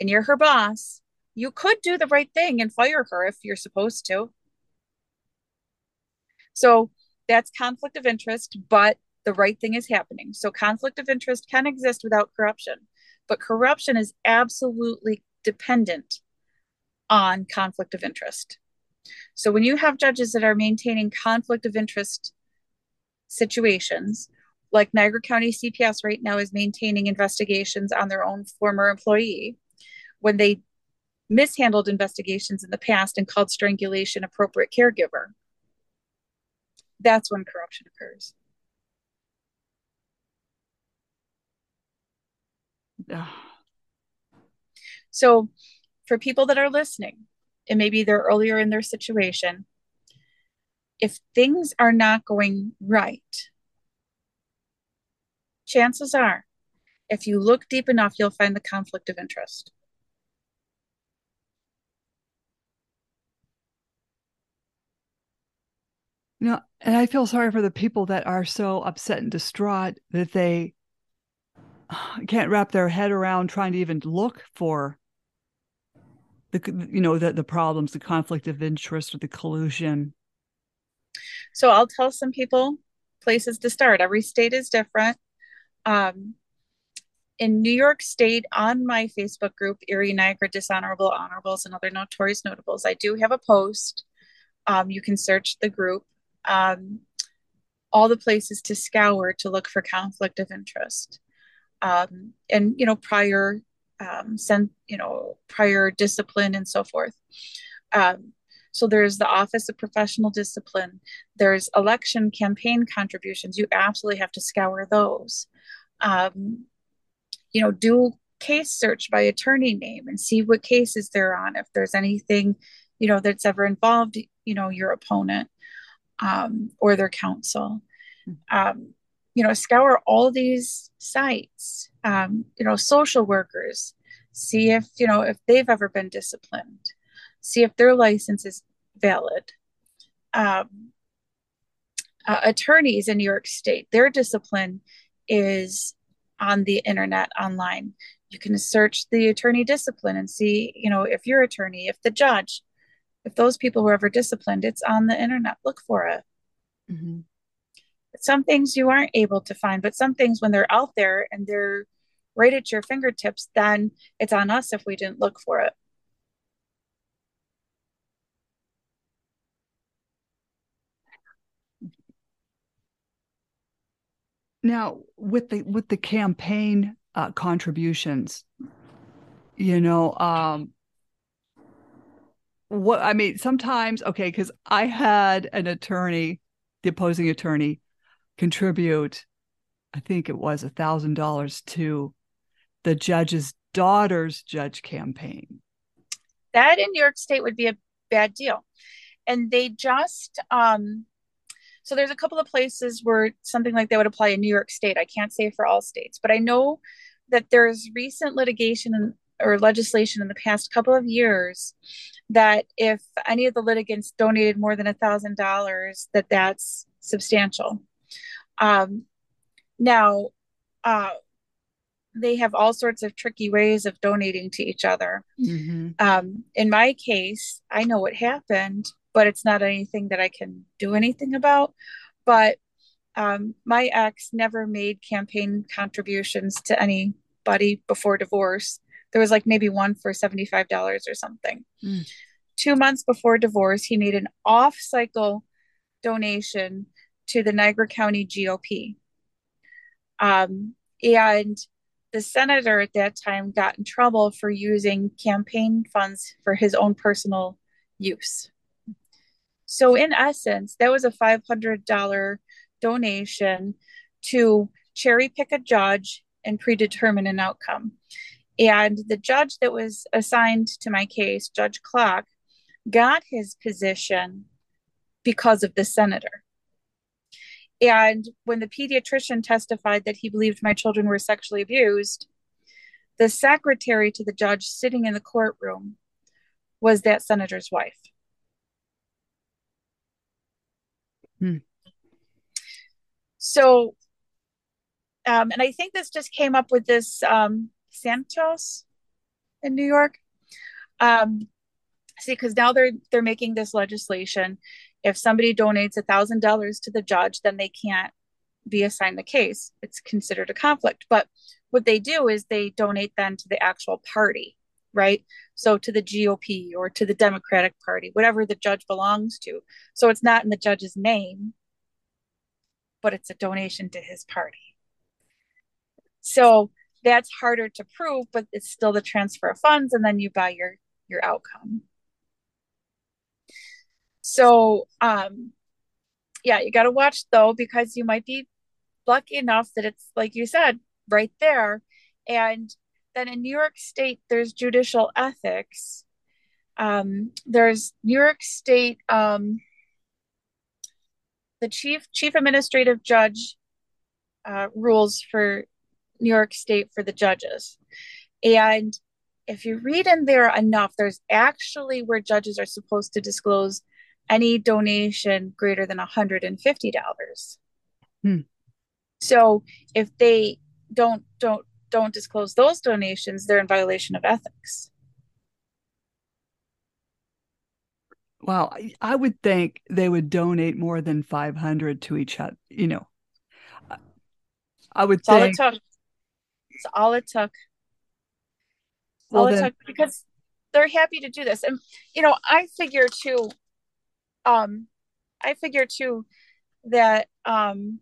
and you're her boss you could do the right thing and fire her if you're supposed to. So that's conflict of interest, but the right thing is happening. So conflict of interest can exist without corruption, but corruption is absolutely dependent on conflict of interest. So when you have judges that are maintaining conflict of interest situations, like Niagara County CPS right now is maintaining investigations on their own former employee, when they mishandled investigations in the past and called strangulation appropriate caregiver. That's when corruption occurs. So, for people that are listening, and maybe they're earlier in their situation, if things are not going right, chances are, if you look deep enough, you'll find the conflict of interest. You know, and I feel sorry for the people that are so upset and distraught that they can't wrap their head around trying to even look for the you know the the problems, the conflict of interest or the collusion. So I'll tell some people places to start. Every state is different. Um, in New York State, on my Facebook group, Erie Niagara Dishonorable Honorables and Other Notorious Notables, I do have a post. Um, you can search the group um, all the places to scour to look for conflict of interest. Um, and you know prior um, sent you know prior discipline and so forth. Um, so there's the office of professional discipline. There's election campaign contributions. You absolutely have to scour those. Um, you know do case search by attorney name and see what cases they're on. If there's anything you know that's ever involved you know your opponent um, or their counsel. Um, you know, scour all these sites, um, you know, social workers, see if, you know, if they've ever been disciplined, see if their license is valid. Um, uh, attorneys in New York State, their discipline is on the internet online. You can search the attorney discipline and see, you know, if your attorney, if the judge, if those people were ever disciplined, it's on the internet. Look for it. Mm-hmm. Some things you aren't able to find, but some things when they're out there and they're right at your fingertips, then it's on us if we didn't look for it. Now, with the with the campaign uh, contributions, you know, um, what I mean, sometimes okay, because I had an attorney, the opposing attorney, contribute, I think it was a thousand dollars to the judge's daughter's judge campaign. That in New York State would be a bad deal, and they just um, so there's a couple of places where something like that would apply in New York State. I can't say for all states, but I know that there's recent litigation or legislation in the past couple of years that if any of the litigants donated more than a thousand dollars, that that's substantial. Um, now, uh, they have all sorts of tricky ways of donating to each other. Mm-hmm. Um, in my case, I know what happened, but it's not anything that I can do anything about. But um, my ex never made campaign contributions to anybody before divorce. There was like maybe one for $75 or something. Mm. Two months before divorce, he made an off cycle donation to the Niagara County GOP. Um, and the senator at that time got in trouble for using campaign funds for his own personal use. So, in essence, that was a $500 donation to cherry pick a judge and predetermine an outcome. And the judge that was assigned to my case, Judge Clark, got his position because of the senator. And when the pediatrician testified that he believed my children were sexually abused, the secretary to the judge sitting in the courtroom was that senator's wife. Hmm. So, um, and I think this just came up with this um, Santos in New York. Um, see, because now they're they're making this legislation. If somebody donates a thousand dollars to the judge, then they can't be assigned the case. It's considered a conflict. But what they do is they donate then to the actual party right? So to the GOP or to the Democratic Party, whatever the judge belongs to. So it's not in the judge's name, but it's a donation to his party. So that's harder to prove, but it's still the transfer of funds, and then you buy your your outcome. So um yeah, you gotta watch though, because you might be lucky enough that it's like you said, right there. And then in New York State, there's judicial ethics. Um, there's New York State, um, the chief chief administrative judge uh, rules for New York State for the judges, and if you read in there enough, there's actually where judges are supposed to disclose any donation greater than $150. Hmm. So if they don't don't don't disclose those donations, they're in violation of ethics. Wow, I would think they would donate more than 500 to each other, you know. I would That's think all it took. It's all it took. Well, all then, it took because they're happy to do this. And you know, I figure too um I figure too that um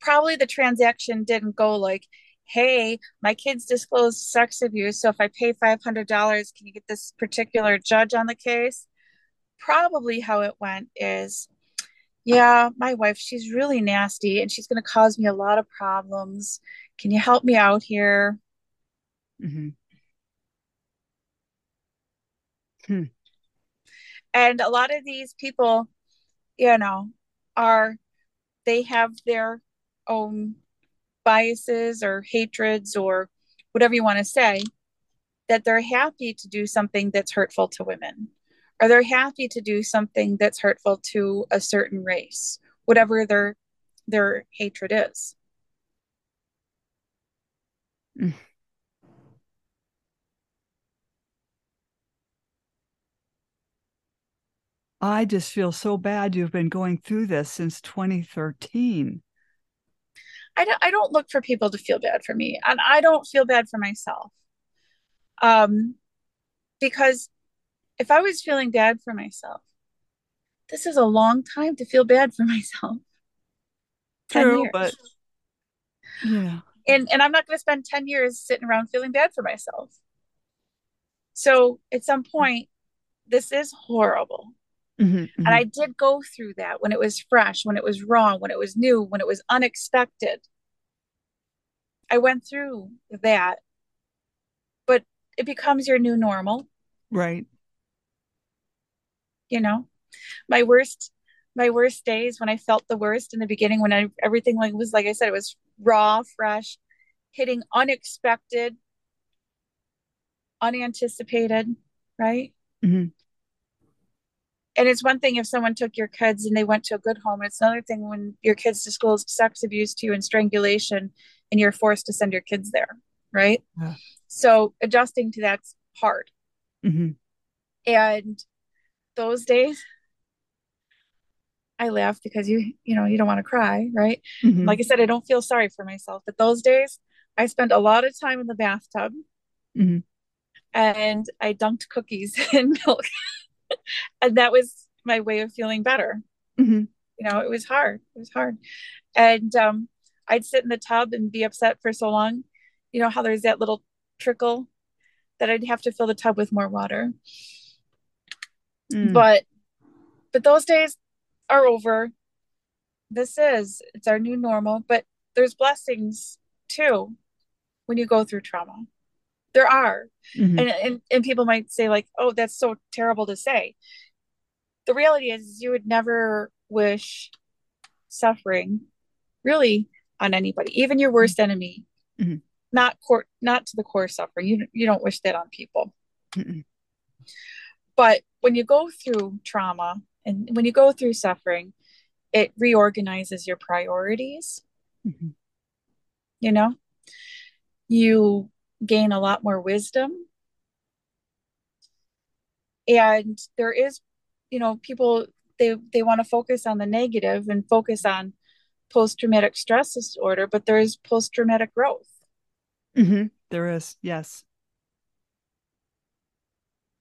probably the transaction didn't go like hey, my kids disclosed sex abuse. So if I pay $500, can you get this particular judge on the case? Probably how it went is, yeah, my wife, she's really nasty and she's going to cause me a lot of problems. Can you help me out here? Mm-hmm. Hmm. And a lot of these people, you know, are they have their own biases or hatreds or whatever you want to say that they're happy to do something that's hurtful to women or they're happy to do something that's hurtful to a certain race whatever their their hatred is mm. I just feel so bad you've been going through this since 2013. I don't, I don't look for people to feel bad for me, and I don't feel bad for myself. Um, because if I was feeling bad for myself, this is a long time to feel bad for myself. True, but yeah. And and I'm not going to spend 10 years sitting around feeling bad for myself. So at some point, this is horrible. Mm-hmm, mm-hmm. And I did go through that when it was fresh, when it was wrong, when it was new, when it was unexpected. I went through that, but it becomes your new normal. Right. You know, my worst, my worst days when I felt the worst in the beginning, when I, everything like was, like I said, it was raw, fresh, hitting unexpected, unanticipated, right? Mm-hmm and it's one thing if someone took your kids and they went to a good home. It's another thing when your kids disclosed sex abuse to you and strangulation and you're forced to send your kids there. Right. Yeah. So adjusting to that's hard. Mm-hmm. And those days, I laugh because you, you know, you don't want to cry. Right. Mm-hmm. Like I said, I don't feel sorry for myself, but those days I spent a lot of time in the bathtub mm-hmm. and I dunked cookies in milk. and that was my way of feeling better. Mm-hmm. You know, it was hard. It was hard. And um, I'd sit in the tub and be upset for so long. You know how there's that little trickle that I'd have to fill the tub with more water. Mm. But but those days are over. This is it's our new normal, but there's blessings too when you go through trauma there are mm-hmm. and, and and people might say like oh that's so terrible to say the reality is you would never wish suffering really on anybody even your worst enemy mm-hmm. not core not to the core suffering you, you don't wish that on people mm-hmm. but when you go through trauma and when you go through suffering it reorganizes your priorities mm-hmm. you know you gain a lot more wisdom. And there is, you know, people they they want to focus on the negative and focus on post traumatic stress disorder, but there is post traumatic growth. Mm-hmm. There is, yes.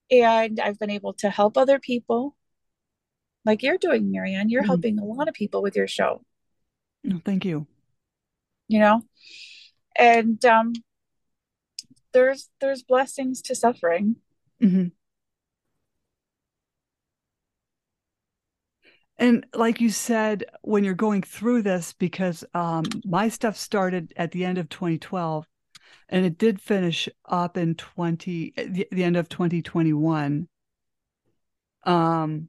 And I've been able to help other people, like you're doing, Marianne. You're mm-hmm. helping a lot of people with your show. Oh, thank you. You know, and um, there's there's blessings to suffering mm-hmm. and like you said when you're going through this because um, my stuff started at the end of 2012 and it did finish up in 20 the, the end of 2021 um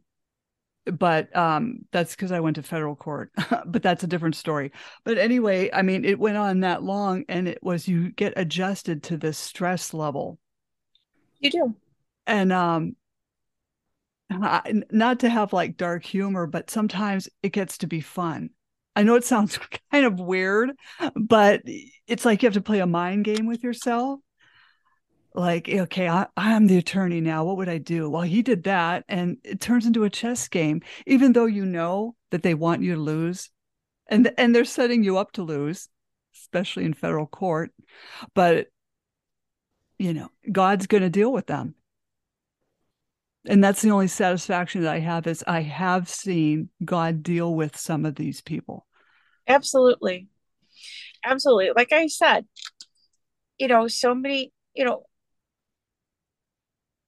but um, that's because I went to federal court. but that's a different story. But anyway, I mean, it went on that long, and it was you get adjusted to this stress level. You do, and um, I, not to have like dark humor, but sometimes it gets to be fun. I know it sounds kind of weird, but it's like you have to play a mind game with yourself like okay I, i'm the attorney now what would i do? Well he did that and it turns into a chess game even though you know that they want you to lose and and they're setting you up to lose especially in federal court but you know god's going to deal with them. And that's the only satisfaction that i have is i have seen god deal with some of these people. Absolutely. Absolutely. Like i said you know so many you know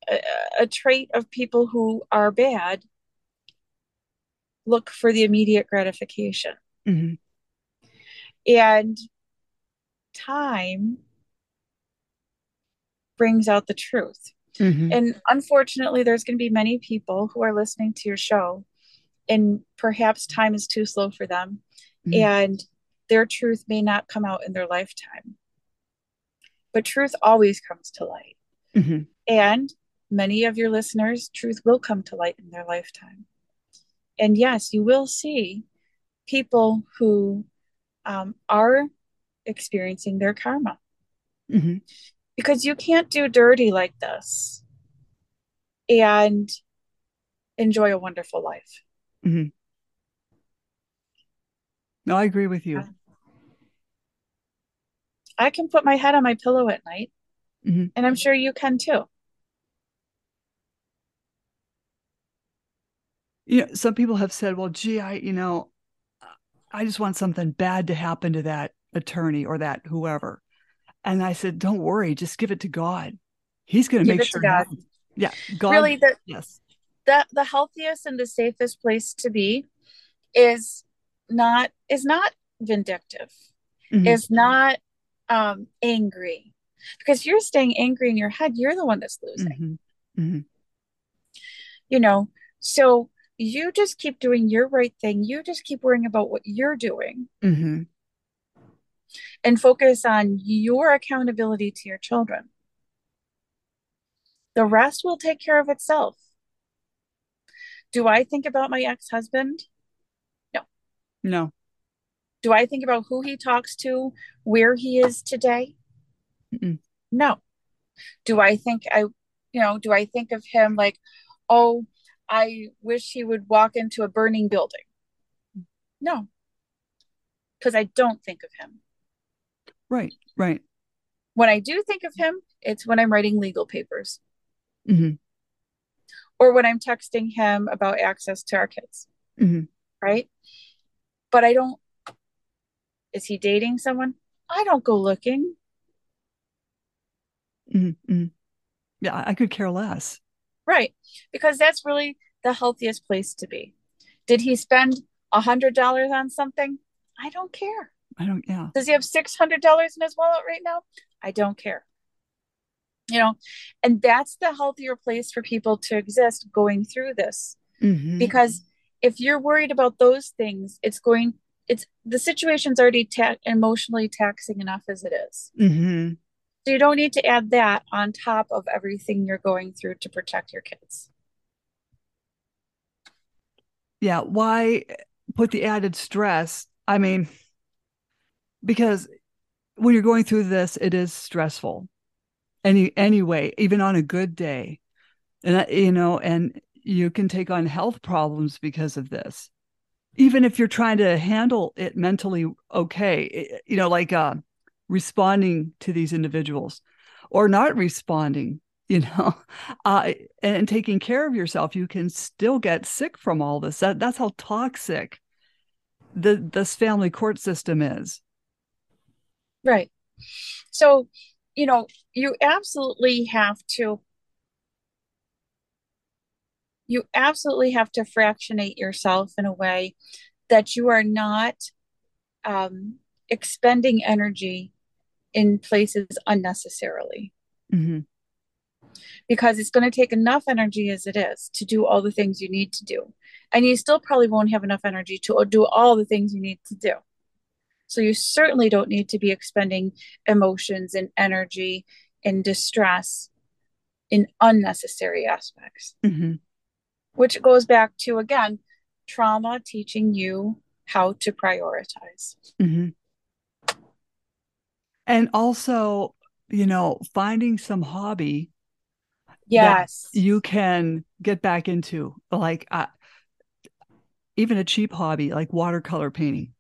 a, a trait of people who are bad look for the immediate gratification. Mm-hmm. And time brings out the truth. Mm-hmm. And unfortunately, there's going to be many people who are listening to your show, and perhaps time is too slow for them. Mm-hmm. And their truth may not come out in their lifetime. But truth always comes to light. Mm-hmm. And many of your listeners, truth will come to light in their lifetime. And yes, you will see people who um, are experiencing their karma. Mm-hmm. Because you can't do dirty like this and enjoy a wonderful life. Mm-hmm. No, I agree with you. I can put my head on my pillow at night, Mhm. and I'm sure you can too. You know, some people have said, well, gee, I, you know, I just want something bad to happen to that attorney or that whoever. And I said, don't worry, just give it to God. He's going to make sure. God. Yeah. God. Really, the, yes. the the healthiest and the safest place to be is not is not vindictive, Mhm. is not um, angry, because you're staying angry in your head, you're the one that's losing. Mhm. Mhm. You know, so you just keep doing your right thing. You just keep worrying about what you're doing Mhm. and focus on your accountability to your children. The rest will take care of itself. Do I think about my ex husband? No. No. Do I think about who he talks to, where he is today? Mm-mm. No. Do I think I, you know, do I think of him like, oh, I wish he would walk into a burning building? No. Because I don't think of him. Right. Right. When I do think of him, it's when I'm writing legal papers mm-hmm. or when I'm texting him about access to our kids, Mhm. right? But I don't, is he dating someone? I don't go looking. Mhm. Mhm. Yeah. I could care less. Right. Because that's really the healthiest place to be. Did he spend a hundred dollars on something? I don't care. I don't, yeah. Does he have six hundred dollars in his wallet right now? I don't care. You know, and that's the healthier place for people to exist going through this. Mhm. Because if you're worried about those things, it's going it's the situation's already ta- emotionally taxing enough as it is. Mhm. So you don't need to add that on top of everything you're going through to protect your kids. Yeah. Why put the added stress? I mean, because when you're going through this, it is stressful. Any anyway, even on a good day, and you know, and you can take on health problems because of this. Even if you're trying to handle it mentally okay, you know, like uh, responding to these individuals or not responding, you know, uh, and taking care of yourself, you can still get sick from all this. That, that's how toxic the this family court system is. Right. So, you know, you absolutely have to you absolutely have to fractionate yourself in a way that you are not um, expending energy in places unnecessarily hmm because it's going to take enough energy as it is to do all the things you need to do. And you still probably won't have enough energy to do all the things you need to do. So you certainly don't need to be expending emotions and energy and distress in unnecessary aspects, hmm which goes back to again, trauma teaching you how to prioritize. hmm And also, you know, finding some hobby Yes. you can get back into, like uh, even a cheap hobby like watercolor painting.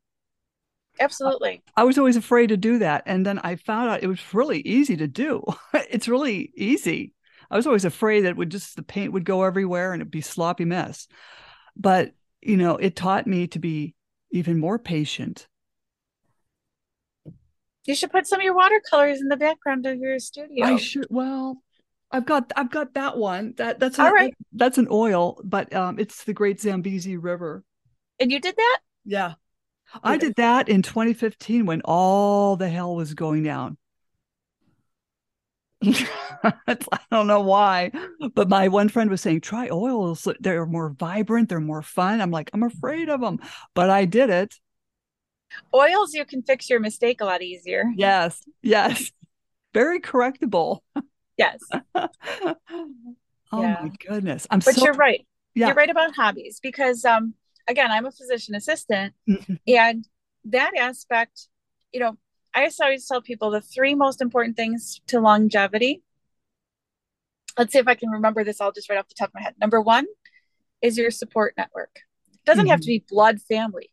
Absolutely. I was always afraid to do that. And then I found out it was really easy to do. it's really easy. I was always afraid that it would just the paint would go everywhere and it'd be sloppy mess. But you know, it taught me to be even more patient. You should put some of your watercolors in the background of your studio. I should well, I've got I've got that one. That that's All right. that's an oil, but um it's the Great Zambezi River. And you did that? Yeah. I did that in 2015 when all the hell was going down. I don't know why, but my one friend was saying, try oils. They're more vibrant, they're more fun. I'm like, I'm afraid of them, but I did it. Oils, you can fix your mistake a lot easier. Yes, yes. Very correctable. Yes. oh Yeah. my goodness. I'm sorry. But so you're right. yeah. You're right about hobbies because um again, I'm a physician assistant Mhm. and that aspect, you know, I always tell people the three most important things to longevity. Let's see if I can remember this all just right off the top of my head. Number one is your support network. It doesn't have to be blood family,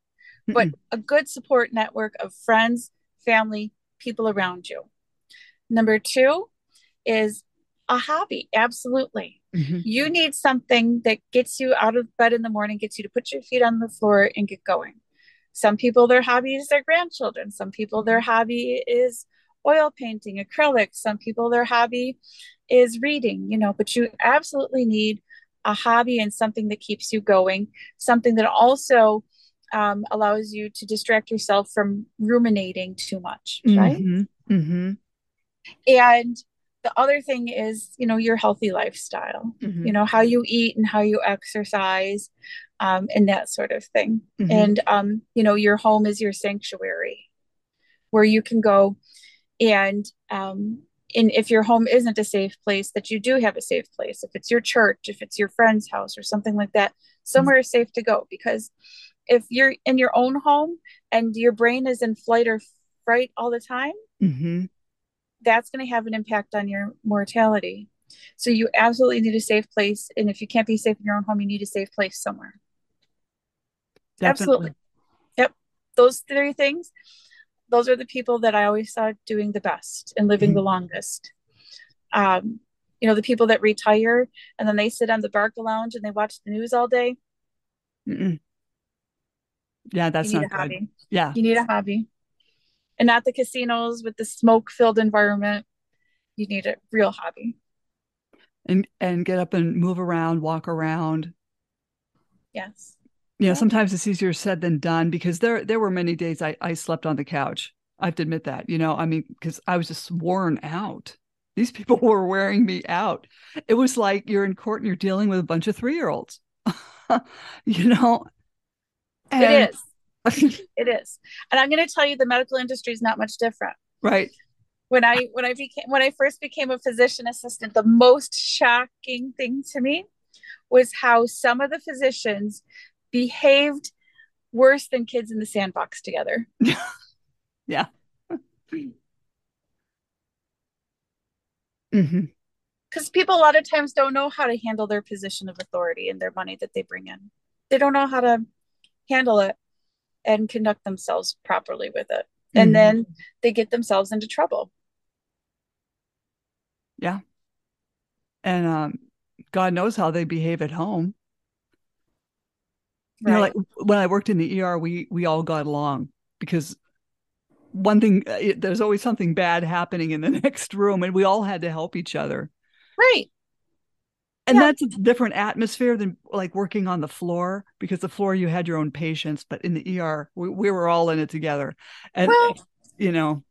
but a good support network of friends, family, people around you. Number two is a hobby. Absolutely. Mhm. You need something that gets you out of bed in the morning, gets you to put your feet on the floor and get going. Some people, their hobby is their grandchildren. Some people, their hobby is oil painting, acrylics. Some people, their hobby is reading, you know, but you absolutely need a hobby and something that keeps you going, something that also um, allows you to distract yourself from ruminating too much, right? Mhm. Mhm. And the other thing is, you know, your healthy lifestyle, Mhm. you know, how you eat and how you exercise, um, and that sort of thing. Mhm. And, um, you know, your home is your sanctuary where you can go and, um, and if your home isn't a safe place, that you do have a safe place. If it's your church, if it's your friend's house or something like that, somewhere is safe to go. Because if you're in your own home and your brain is in flight or fright all the time, Mhm. that's going to have an impact on your mortality. So you absolutely need a safe place. And if you can't be safe in your own home, you need a safe place somewhere. Absolutely. Yep. Those three things, those are the people that I always saw doing the best and living Mhm. the longest. Um, you know, the people that retire and then they sit on the Barca Lounge and they watch the news all day. Mm-mm. Yeah, that's you need not a good. hobby. Yeah. You need a hobby. And not the casinos with the smoke filled environment. You need a real hobby. And and get up and move around, walk around. Yes. You know, Yeah. sometimes it's easier said than done because there there were many days I, I slept on the couch. I have to admit that, you know, I mean, because I was just worn out. These people were wearing me out. It was like you're in court and you're dealing with a bunch of three year olds, you know? It is. is. It is. And I'm going to tell you the medical industry is not much different. right. When I when I became when I first became a physician assistant, the most shocking thing to me was how some of the physicians behaved worse than kids in the sandbox together. Yeah. Mm-hmm Because people a lot of times don't know how to handle their position of authority and their money that they bring in. They don't know how to handle it and conduct themselves properly with it. And Mhm. then they get themselves into trouble. Yeah. And um, God knows how they behave at home. You know, like when I worked in the ER, we we all got along because one thing uh, it, there's always something bad happening in the next room, and we all had to help each other. Right. And Yeah. that's a different atmosphere than like working on the floor because the floor you had your own patients, but in the ER we, we were all in it together. And Well, you know,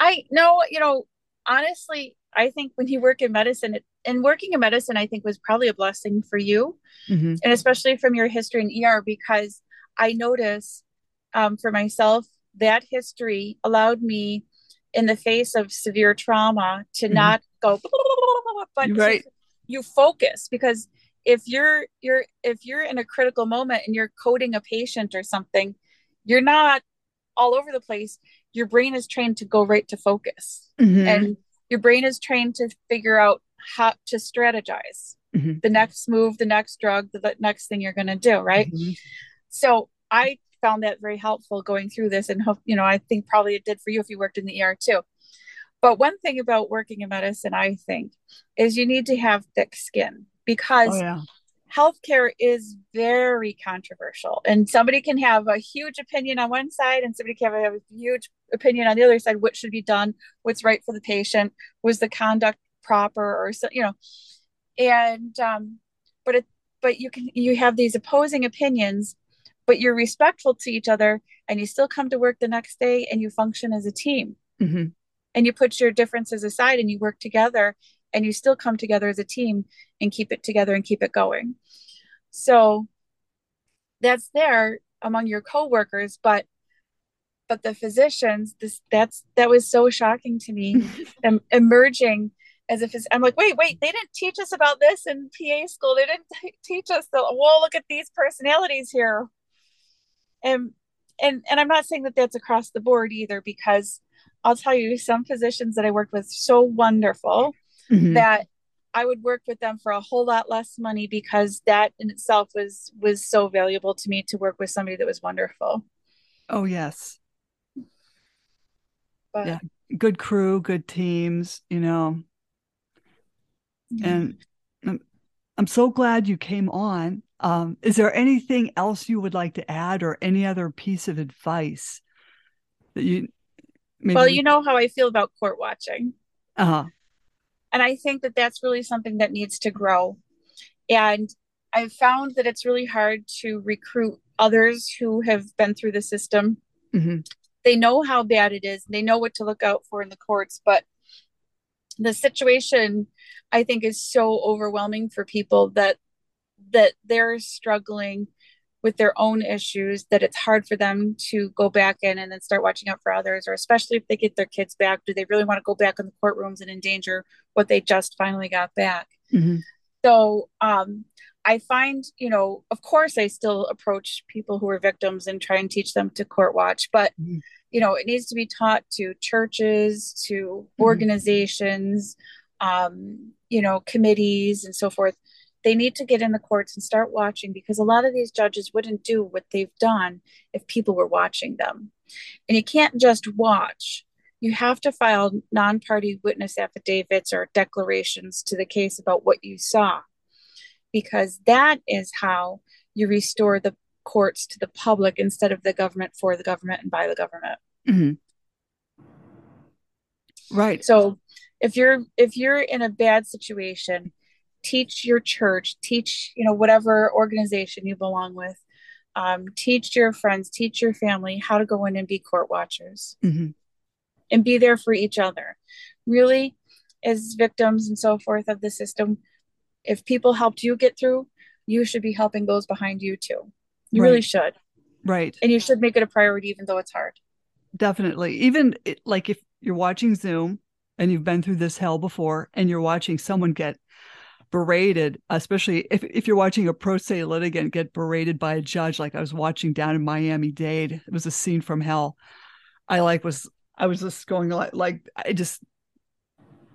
I know, you know, honestly, I think when you work in medicine, it, and working in medicine, I think was probably a blessing for you, mhm, and especially from your history in ER, because I notice um, for myself that history allowed me, in the face of severe trauma, to Mhm. not go, but right. You focus because if you're you're if you're in a critical moment and you're coding a patient or something, you're not all over the place. Your brain is trained to go right to focus mhm, and your brain is trained to figure out how to strategize Mhm. the next move the next drug the, the next thing you're going to do right mhm. so i found that very helpful going through this and hope you know i think probably it did for you if you worked in the er too but one thing about working in medicine i think is you need to have thick skin because Oh yeah. healthcare is very controversial and somebody can have a huge opinion on one side and somebody can have a huge opinion on the other side what should be done what's right for the patient was the conduct proper or so you know and um but it but you can you have these opposing opinions but you're respectful to each other and you still come to work the next day and you function as a team Mhm. And you put your differences aside and you work together and you still come together as a team and keep it together and keep it going. So that's there among your coworkers but but the physicians this that's that was so shocking to me um, emerging as if i'm like wait wait they didn't teach us about this in pa school. They didn't t- teach us the whoa look at these personalities here. And and and i'm not saying that that's across the board either because i'll tell you some physicians that i worked with so wonderful mm-hmm. that i would work with them for a whole lot less money because that in itself was was so valuable to me to work with somebody that was wonderful oh yes but, yeah good crew good teams you know mm-hmm. and I'm, I'm so glad you came on um, is there anything else you would like to add or any other piece of advice that you well you know how i feel about court watching. Uh-huh. And i think that that's really something that needs to grow. And i've found that it's really hard to recruit others who have been through the system. Mm-hmm. They know how bad it is. They know what to look out for in the courts. But the situation i think is so overwhelming for people that that they're struggling with their own issues that it's hard for them to go back in and then start watching out for others or especially if they get their kids back do they really want to go back in the courtrooms and endanger what they just finally got back mm-hmm. so um, I find, you know, of course, I still approach people who are victims and try and teach them to court watch, but mm-hmm you know it needs to be taught to churches to mm-hmm. organizations um, you know committees and so forth they need to get in the courts and start watching because a lot of these judges wouldn't do what they've done if people were watching them and you can't just watch you have to file non-party witness affidavits or declarations to the case about what you saw because that is how you restore the courts to the public instead of the government for the government and by the government. Mm-hmm. Right. So if you're if you're in a bad situation, teach your church, teach you know whatever organization you belong with, um, teach your friends, teach your family how to go in and be court watchers, mm-hmm. and be there for each other. Really, as victims and so forth of the system, if people helped you get through, you should be helping those behind you too. You right. really should. Right. And you should make it a priority, even though it's hard. Definitely. Even it, like if you're watching Zoom and you've been through this hell before and you're watching someone get berated, especially if, if you're watching a pro se litigant get berated by a judge, like I was watching down in Miami Dade, it was a scene from hell. I like was, I was just going like, like I just,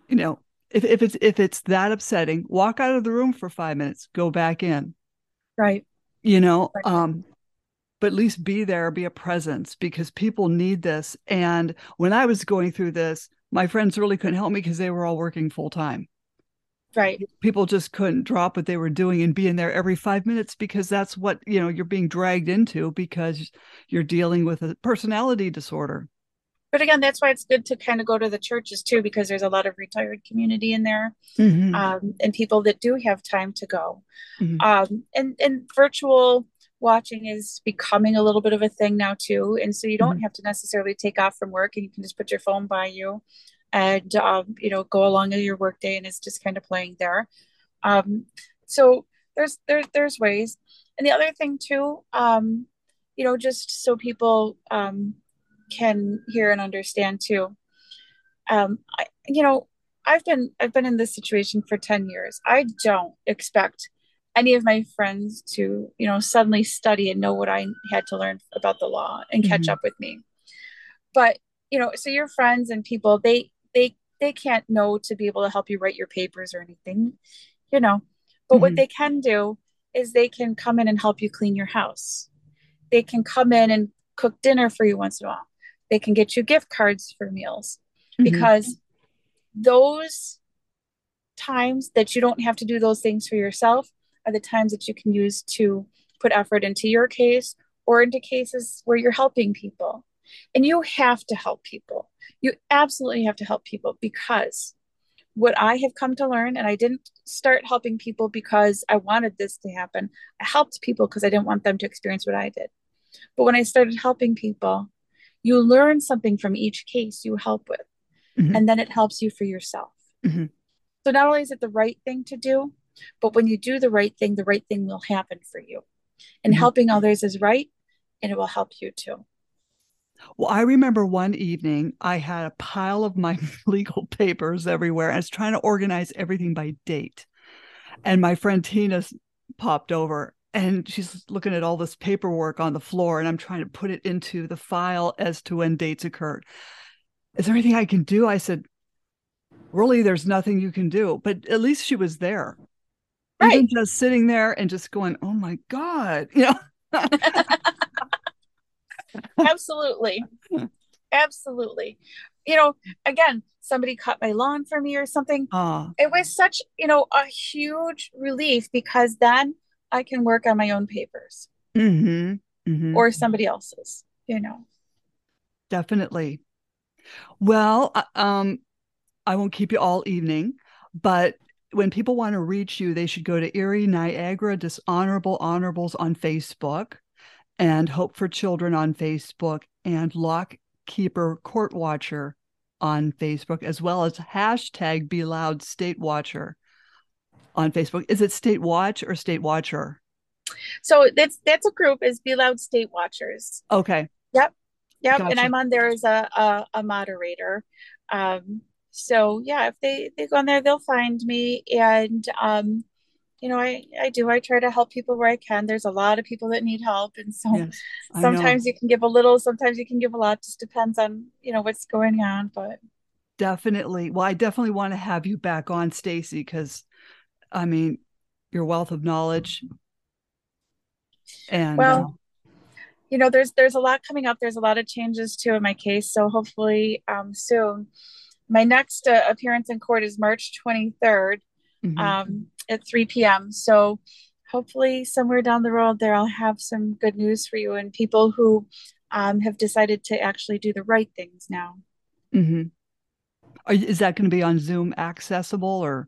you know, if, if it's, if it's that upsetting, walk out of the room for five minutes, go back in. Right you know um but at least be there be a presence because people need this and when i was going through this my friends really couldn't help me because they were all working full time right people just couldn't drop what they were doing and be in there every five minutes because that's what you know you're being dragged into because you're dealing with a personality disorder but again that's why it's good to kind of go to the churches too because there's a lot of retired community in there mm-hmm. um, and people that do have time to go mm-hmm. um, and and virtual watching is becoming a little bit of a thing now too and so you don't mm-hmm. have to necessarily take off from work and you can just put your phone by you and um, you know go along in your workday and it's just kind of playing there um, so there's there's there's ways and the other thing too um, you know just so people um, can hear and understand too. Um, I, you know, I've been I've been in this situation for 10 years. I don't expect any of my friends to, you know, suddenly study and know what I had to learn about the law and catch mm-hmm. up with me. But, you know, so your friends and people, they they they can't know to be able to help you write your papers or anything, you know. But mm-hmm. what they can do is they can come in and help you clean your house. They can come in and cook dinner for you once in a while they can get you gift cards for meals mm-hmm. because those times that you don't have to do those things for yourself are the times that you can use to put effort into your case or into cases where you're helping people. And you have to help people. You absolutely have to help people because what I have come to learn, and I didn't start helping people because I wanted this to happen. I helped people because I didn't want them to experience what I did. But when I started helping people, you learn something from each case you help with mm-hmm. and then it helps you for yourself mm-hmm. so not only is it the right thing to do but when you do the right thing the right thing will happen for you and mm-hmm. helping others is right and it will help you too Well, I remember one evening I had a pile of my legal papers everywhere. I was trying to organize everything by date. And my friend Tina popped over and she's looking at all this paperwork on the floor and I'm trying to put it into the file as to when dates occurred. Is there anything I can do? I said, really, there's nothing you can do. But at least she was there. Right. Even just sitting there and just going, oh my God, you know. Absolutely. Absolutely. You know, again, somebody cut my lawn for me or something. Uh, it was such, you know, a huge relief because then I can work on my own papers mm-hmm, mm-hmm. or somebody else's, you know. Definitely. Well, uh, um, I won't keep you all evening, but when people want to reach you, they should go to Erie Niagara Dishonorable Honorables on Facebook and Hope for Children on Facebook and Lock Keeper Court Watcher on Facebook, as well as hashtag Be Loud State Watcher on Facebook. Is it State Watch or State Watcher? So that's that's a group is Be Loud State Watchers. Okay. Yep. Yep. Gotcha. And I'm on there as a a, a moderator. Um, so yeah, if they they go on there, they'll find me, and um, you know, I I do. I try to help people where I can. There's a lot of people that need help, and so yes, sometimes you can give a little, sometimes you can give a lot. Just depends on you know what's going on, but definitely. Well, I definitely want to have you back on, Stacy, because I mean, your wealth of knowledge, and well. Uh, you know, there's there's a lot coming up. There's a lot of changes too in my case. So hopefully um, soon my next uh, appearance in court is March 23rd mm-hmm. um, at 3 p.m. So hopefully, somewhere down the road, there I'll have some good news for you and people who um, have decided to actually do the right things now. Mm-hmm. is that going to be on Zoom accessible or?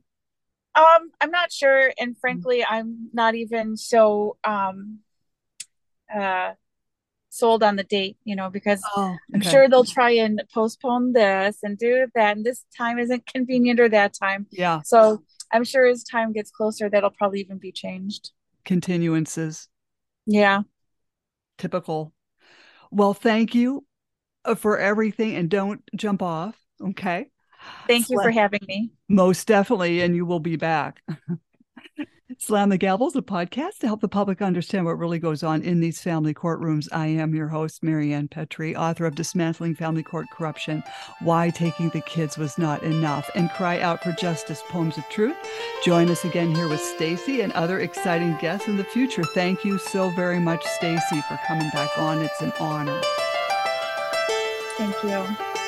Um, I'm not sure, and frankly, I'm not even so um, uh, sold on the date, you know, because oh, okay. I'm sure they'll try and postpone this and do that. And this time isn't convenient or that time. Yeah. So I'm sure as time gets closer, that'll probably even be changed. Continuances. Yeah. Typical. Well, thank you uh, for everything and don't jump off. Okay. Thank you for having me. Most definitely. And you will be back. Slam the Gavel's a podcast to help the public understand what really goes on in these family courtrooms. I am your host, Marianne Petrie, author of Dismantling Family Court Corruption, Why Taking the Kids Was Not Enough, and Cry Out for Justice, Poems of Truth. Join us again here with Stacy and other exciting guests in the future. Thank you so very much, Stacy, for coming back on. It's an honor. Thank you.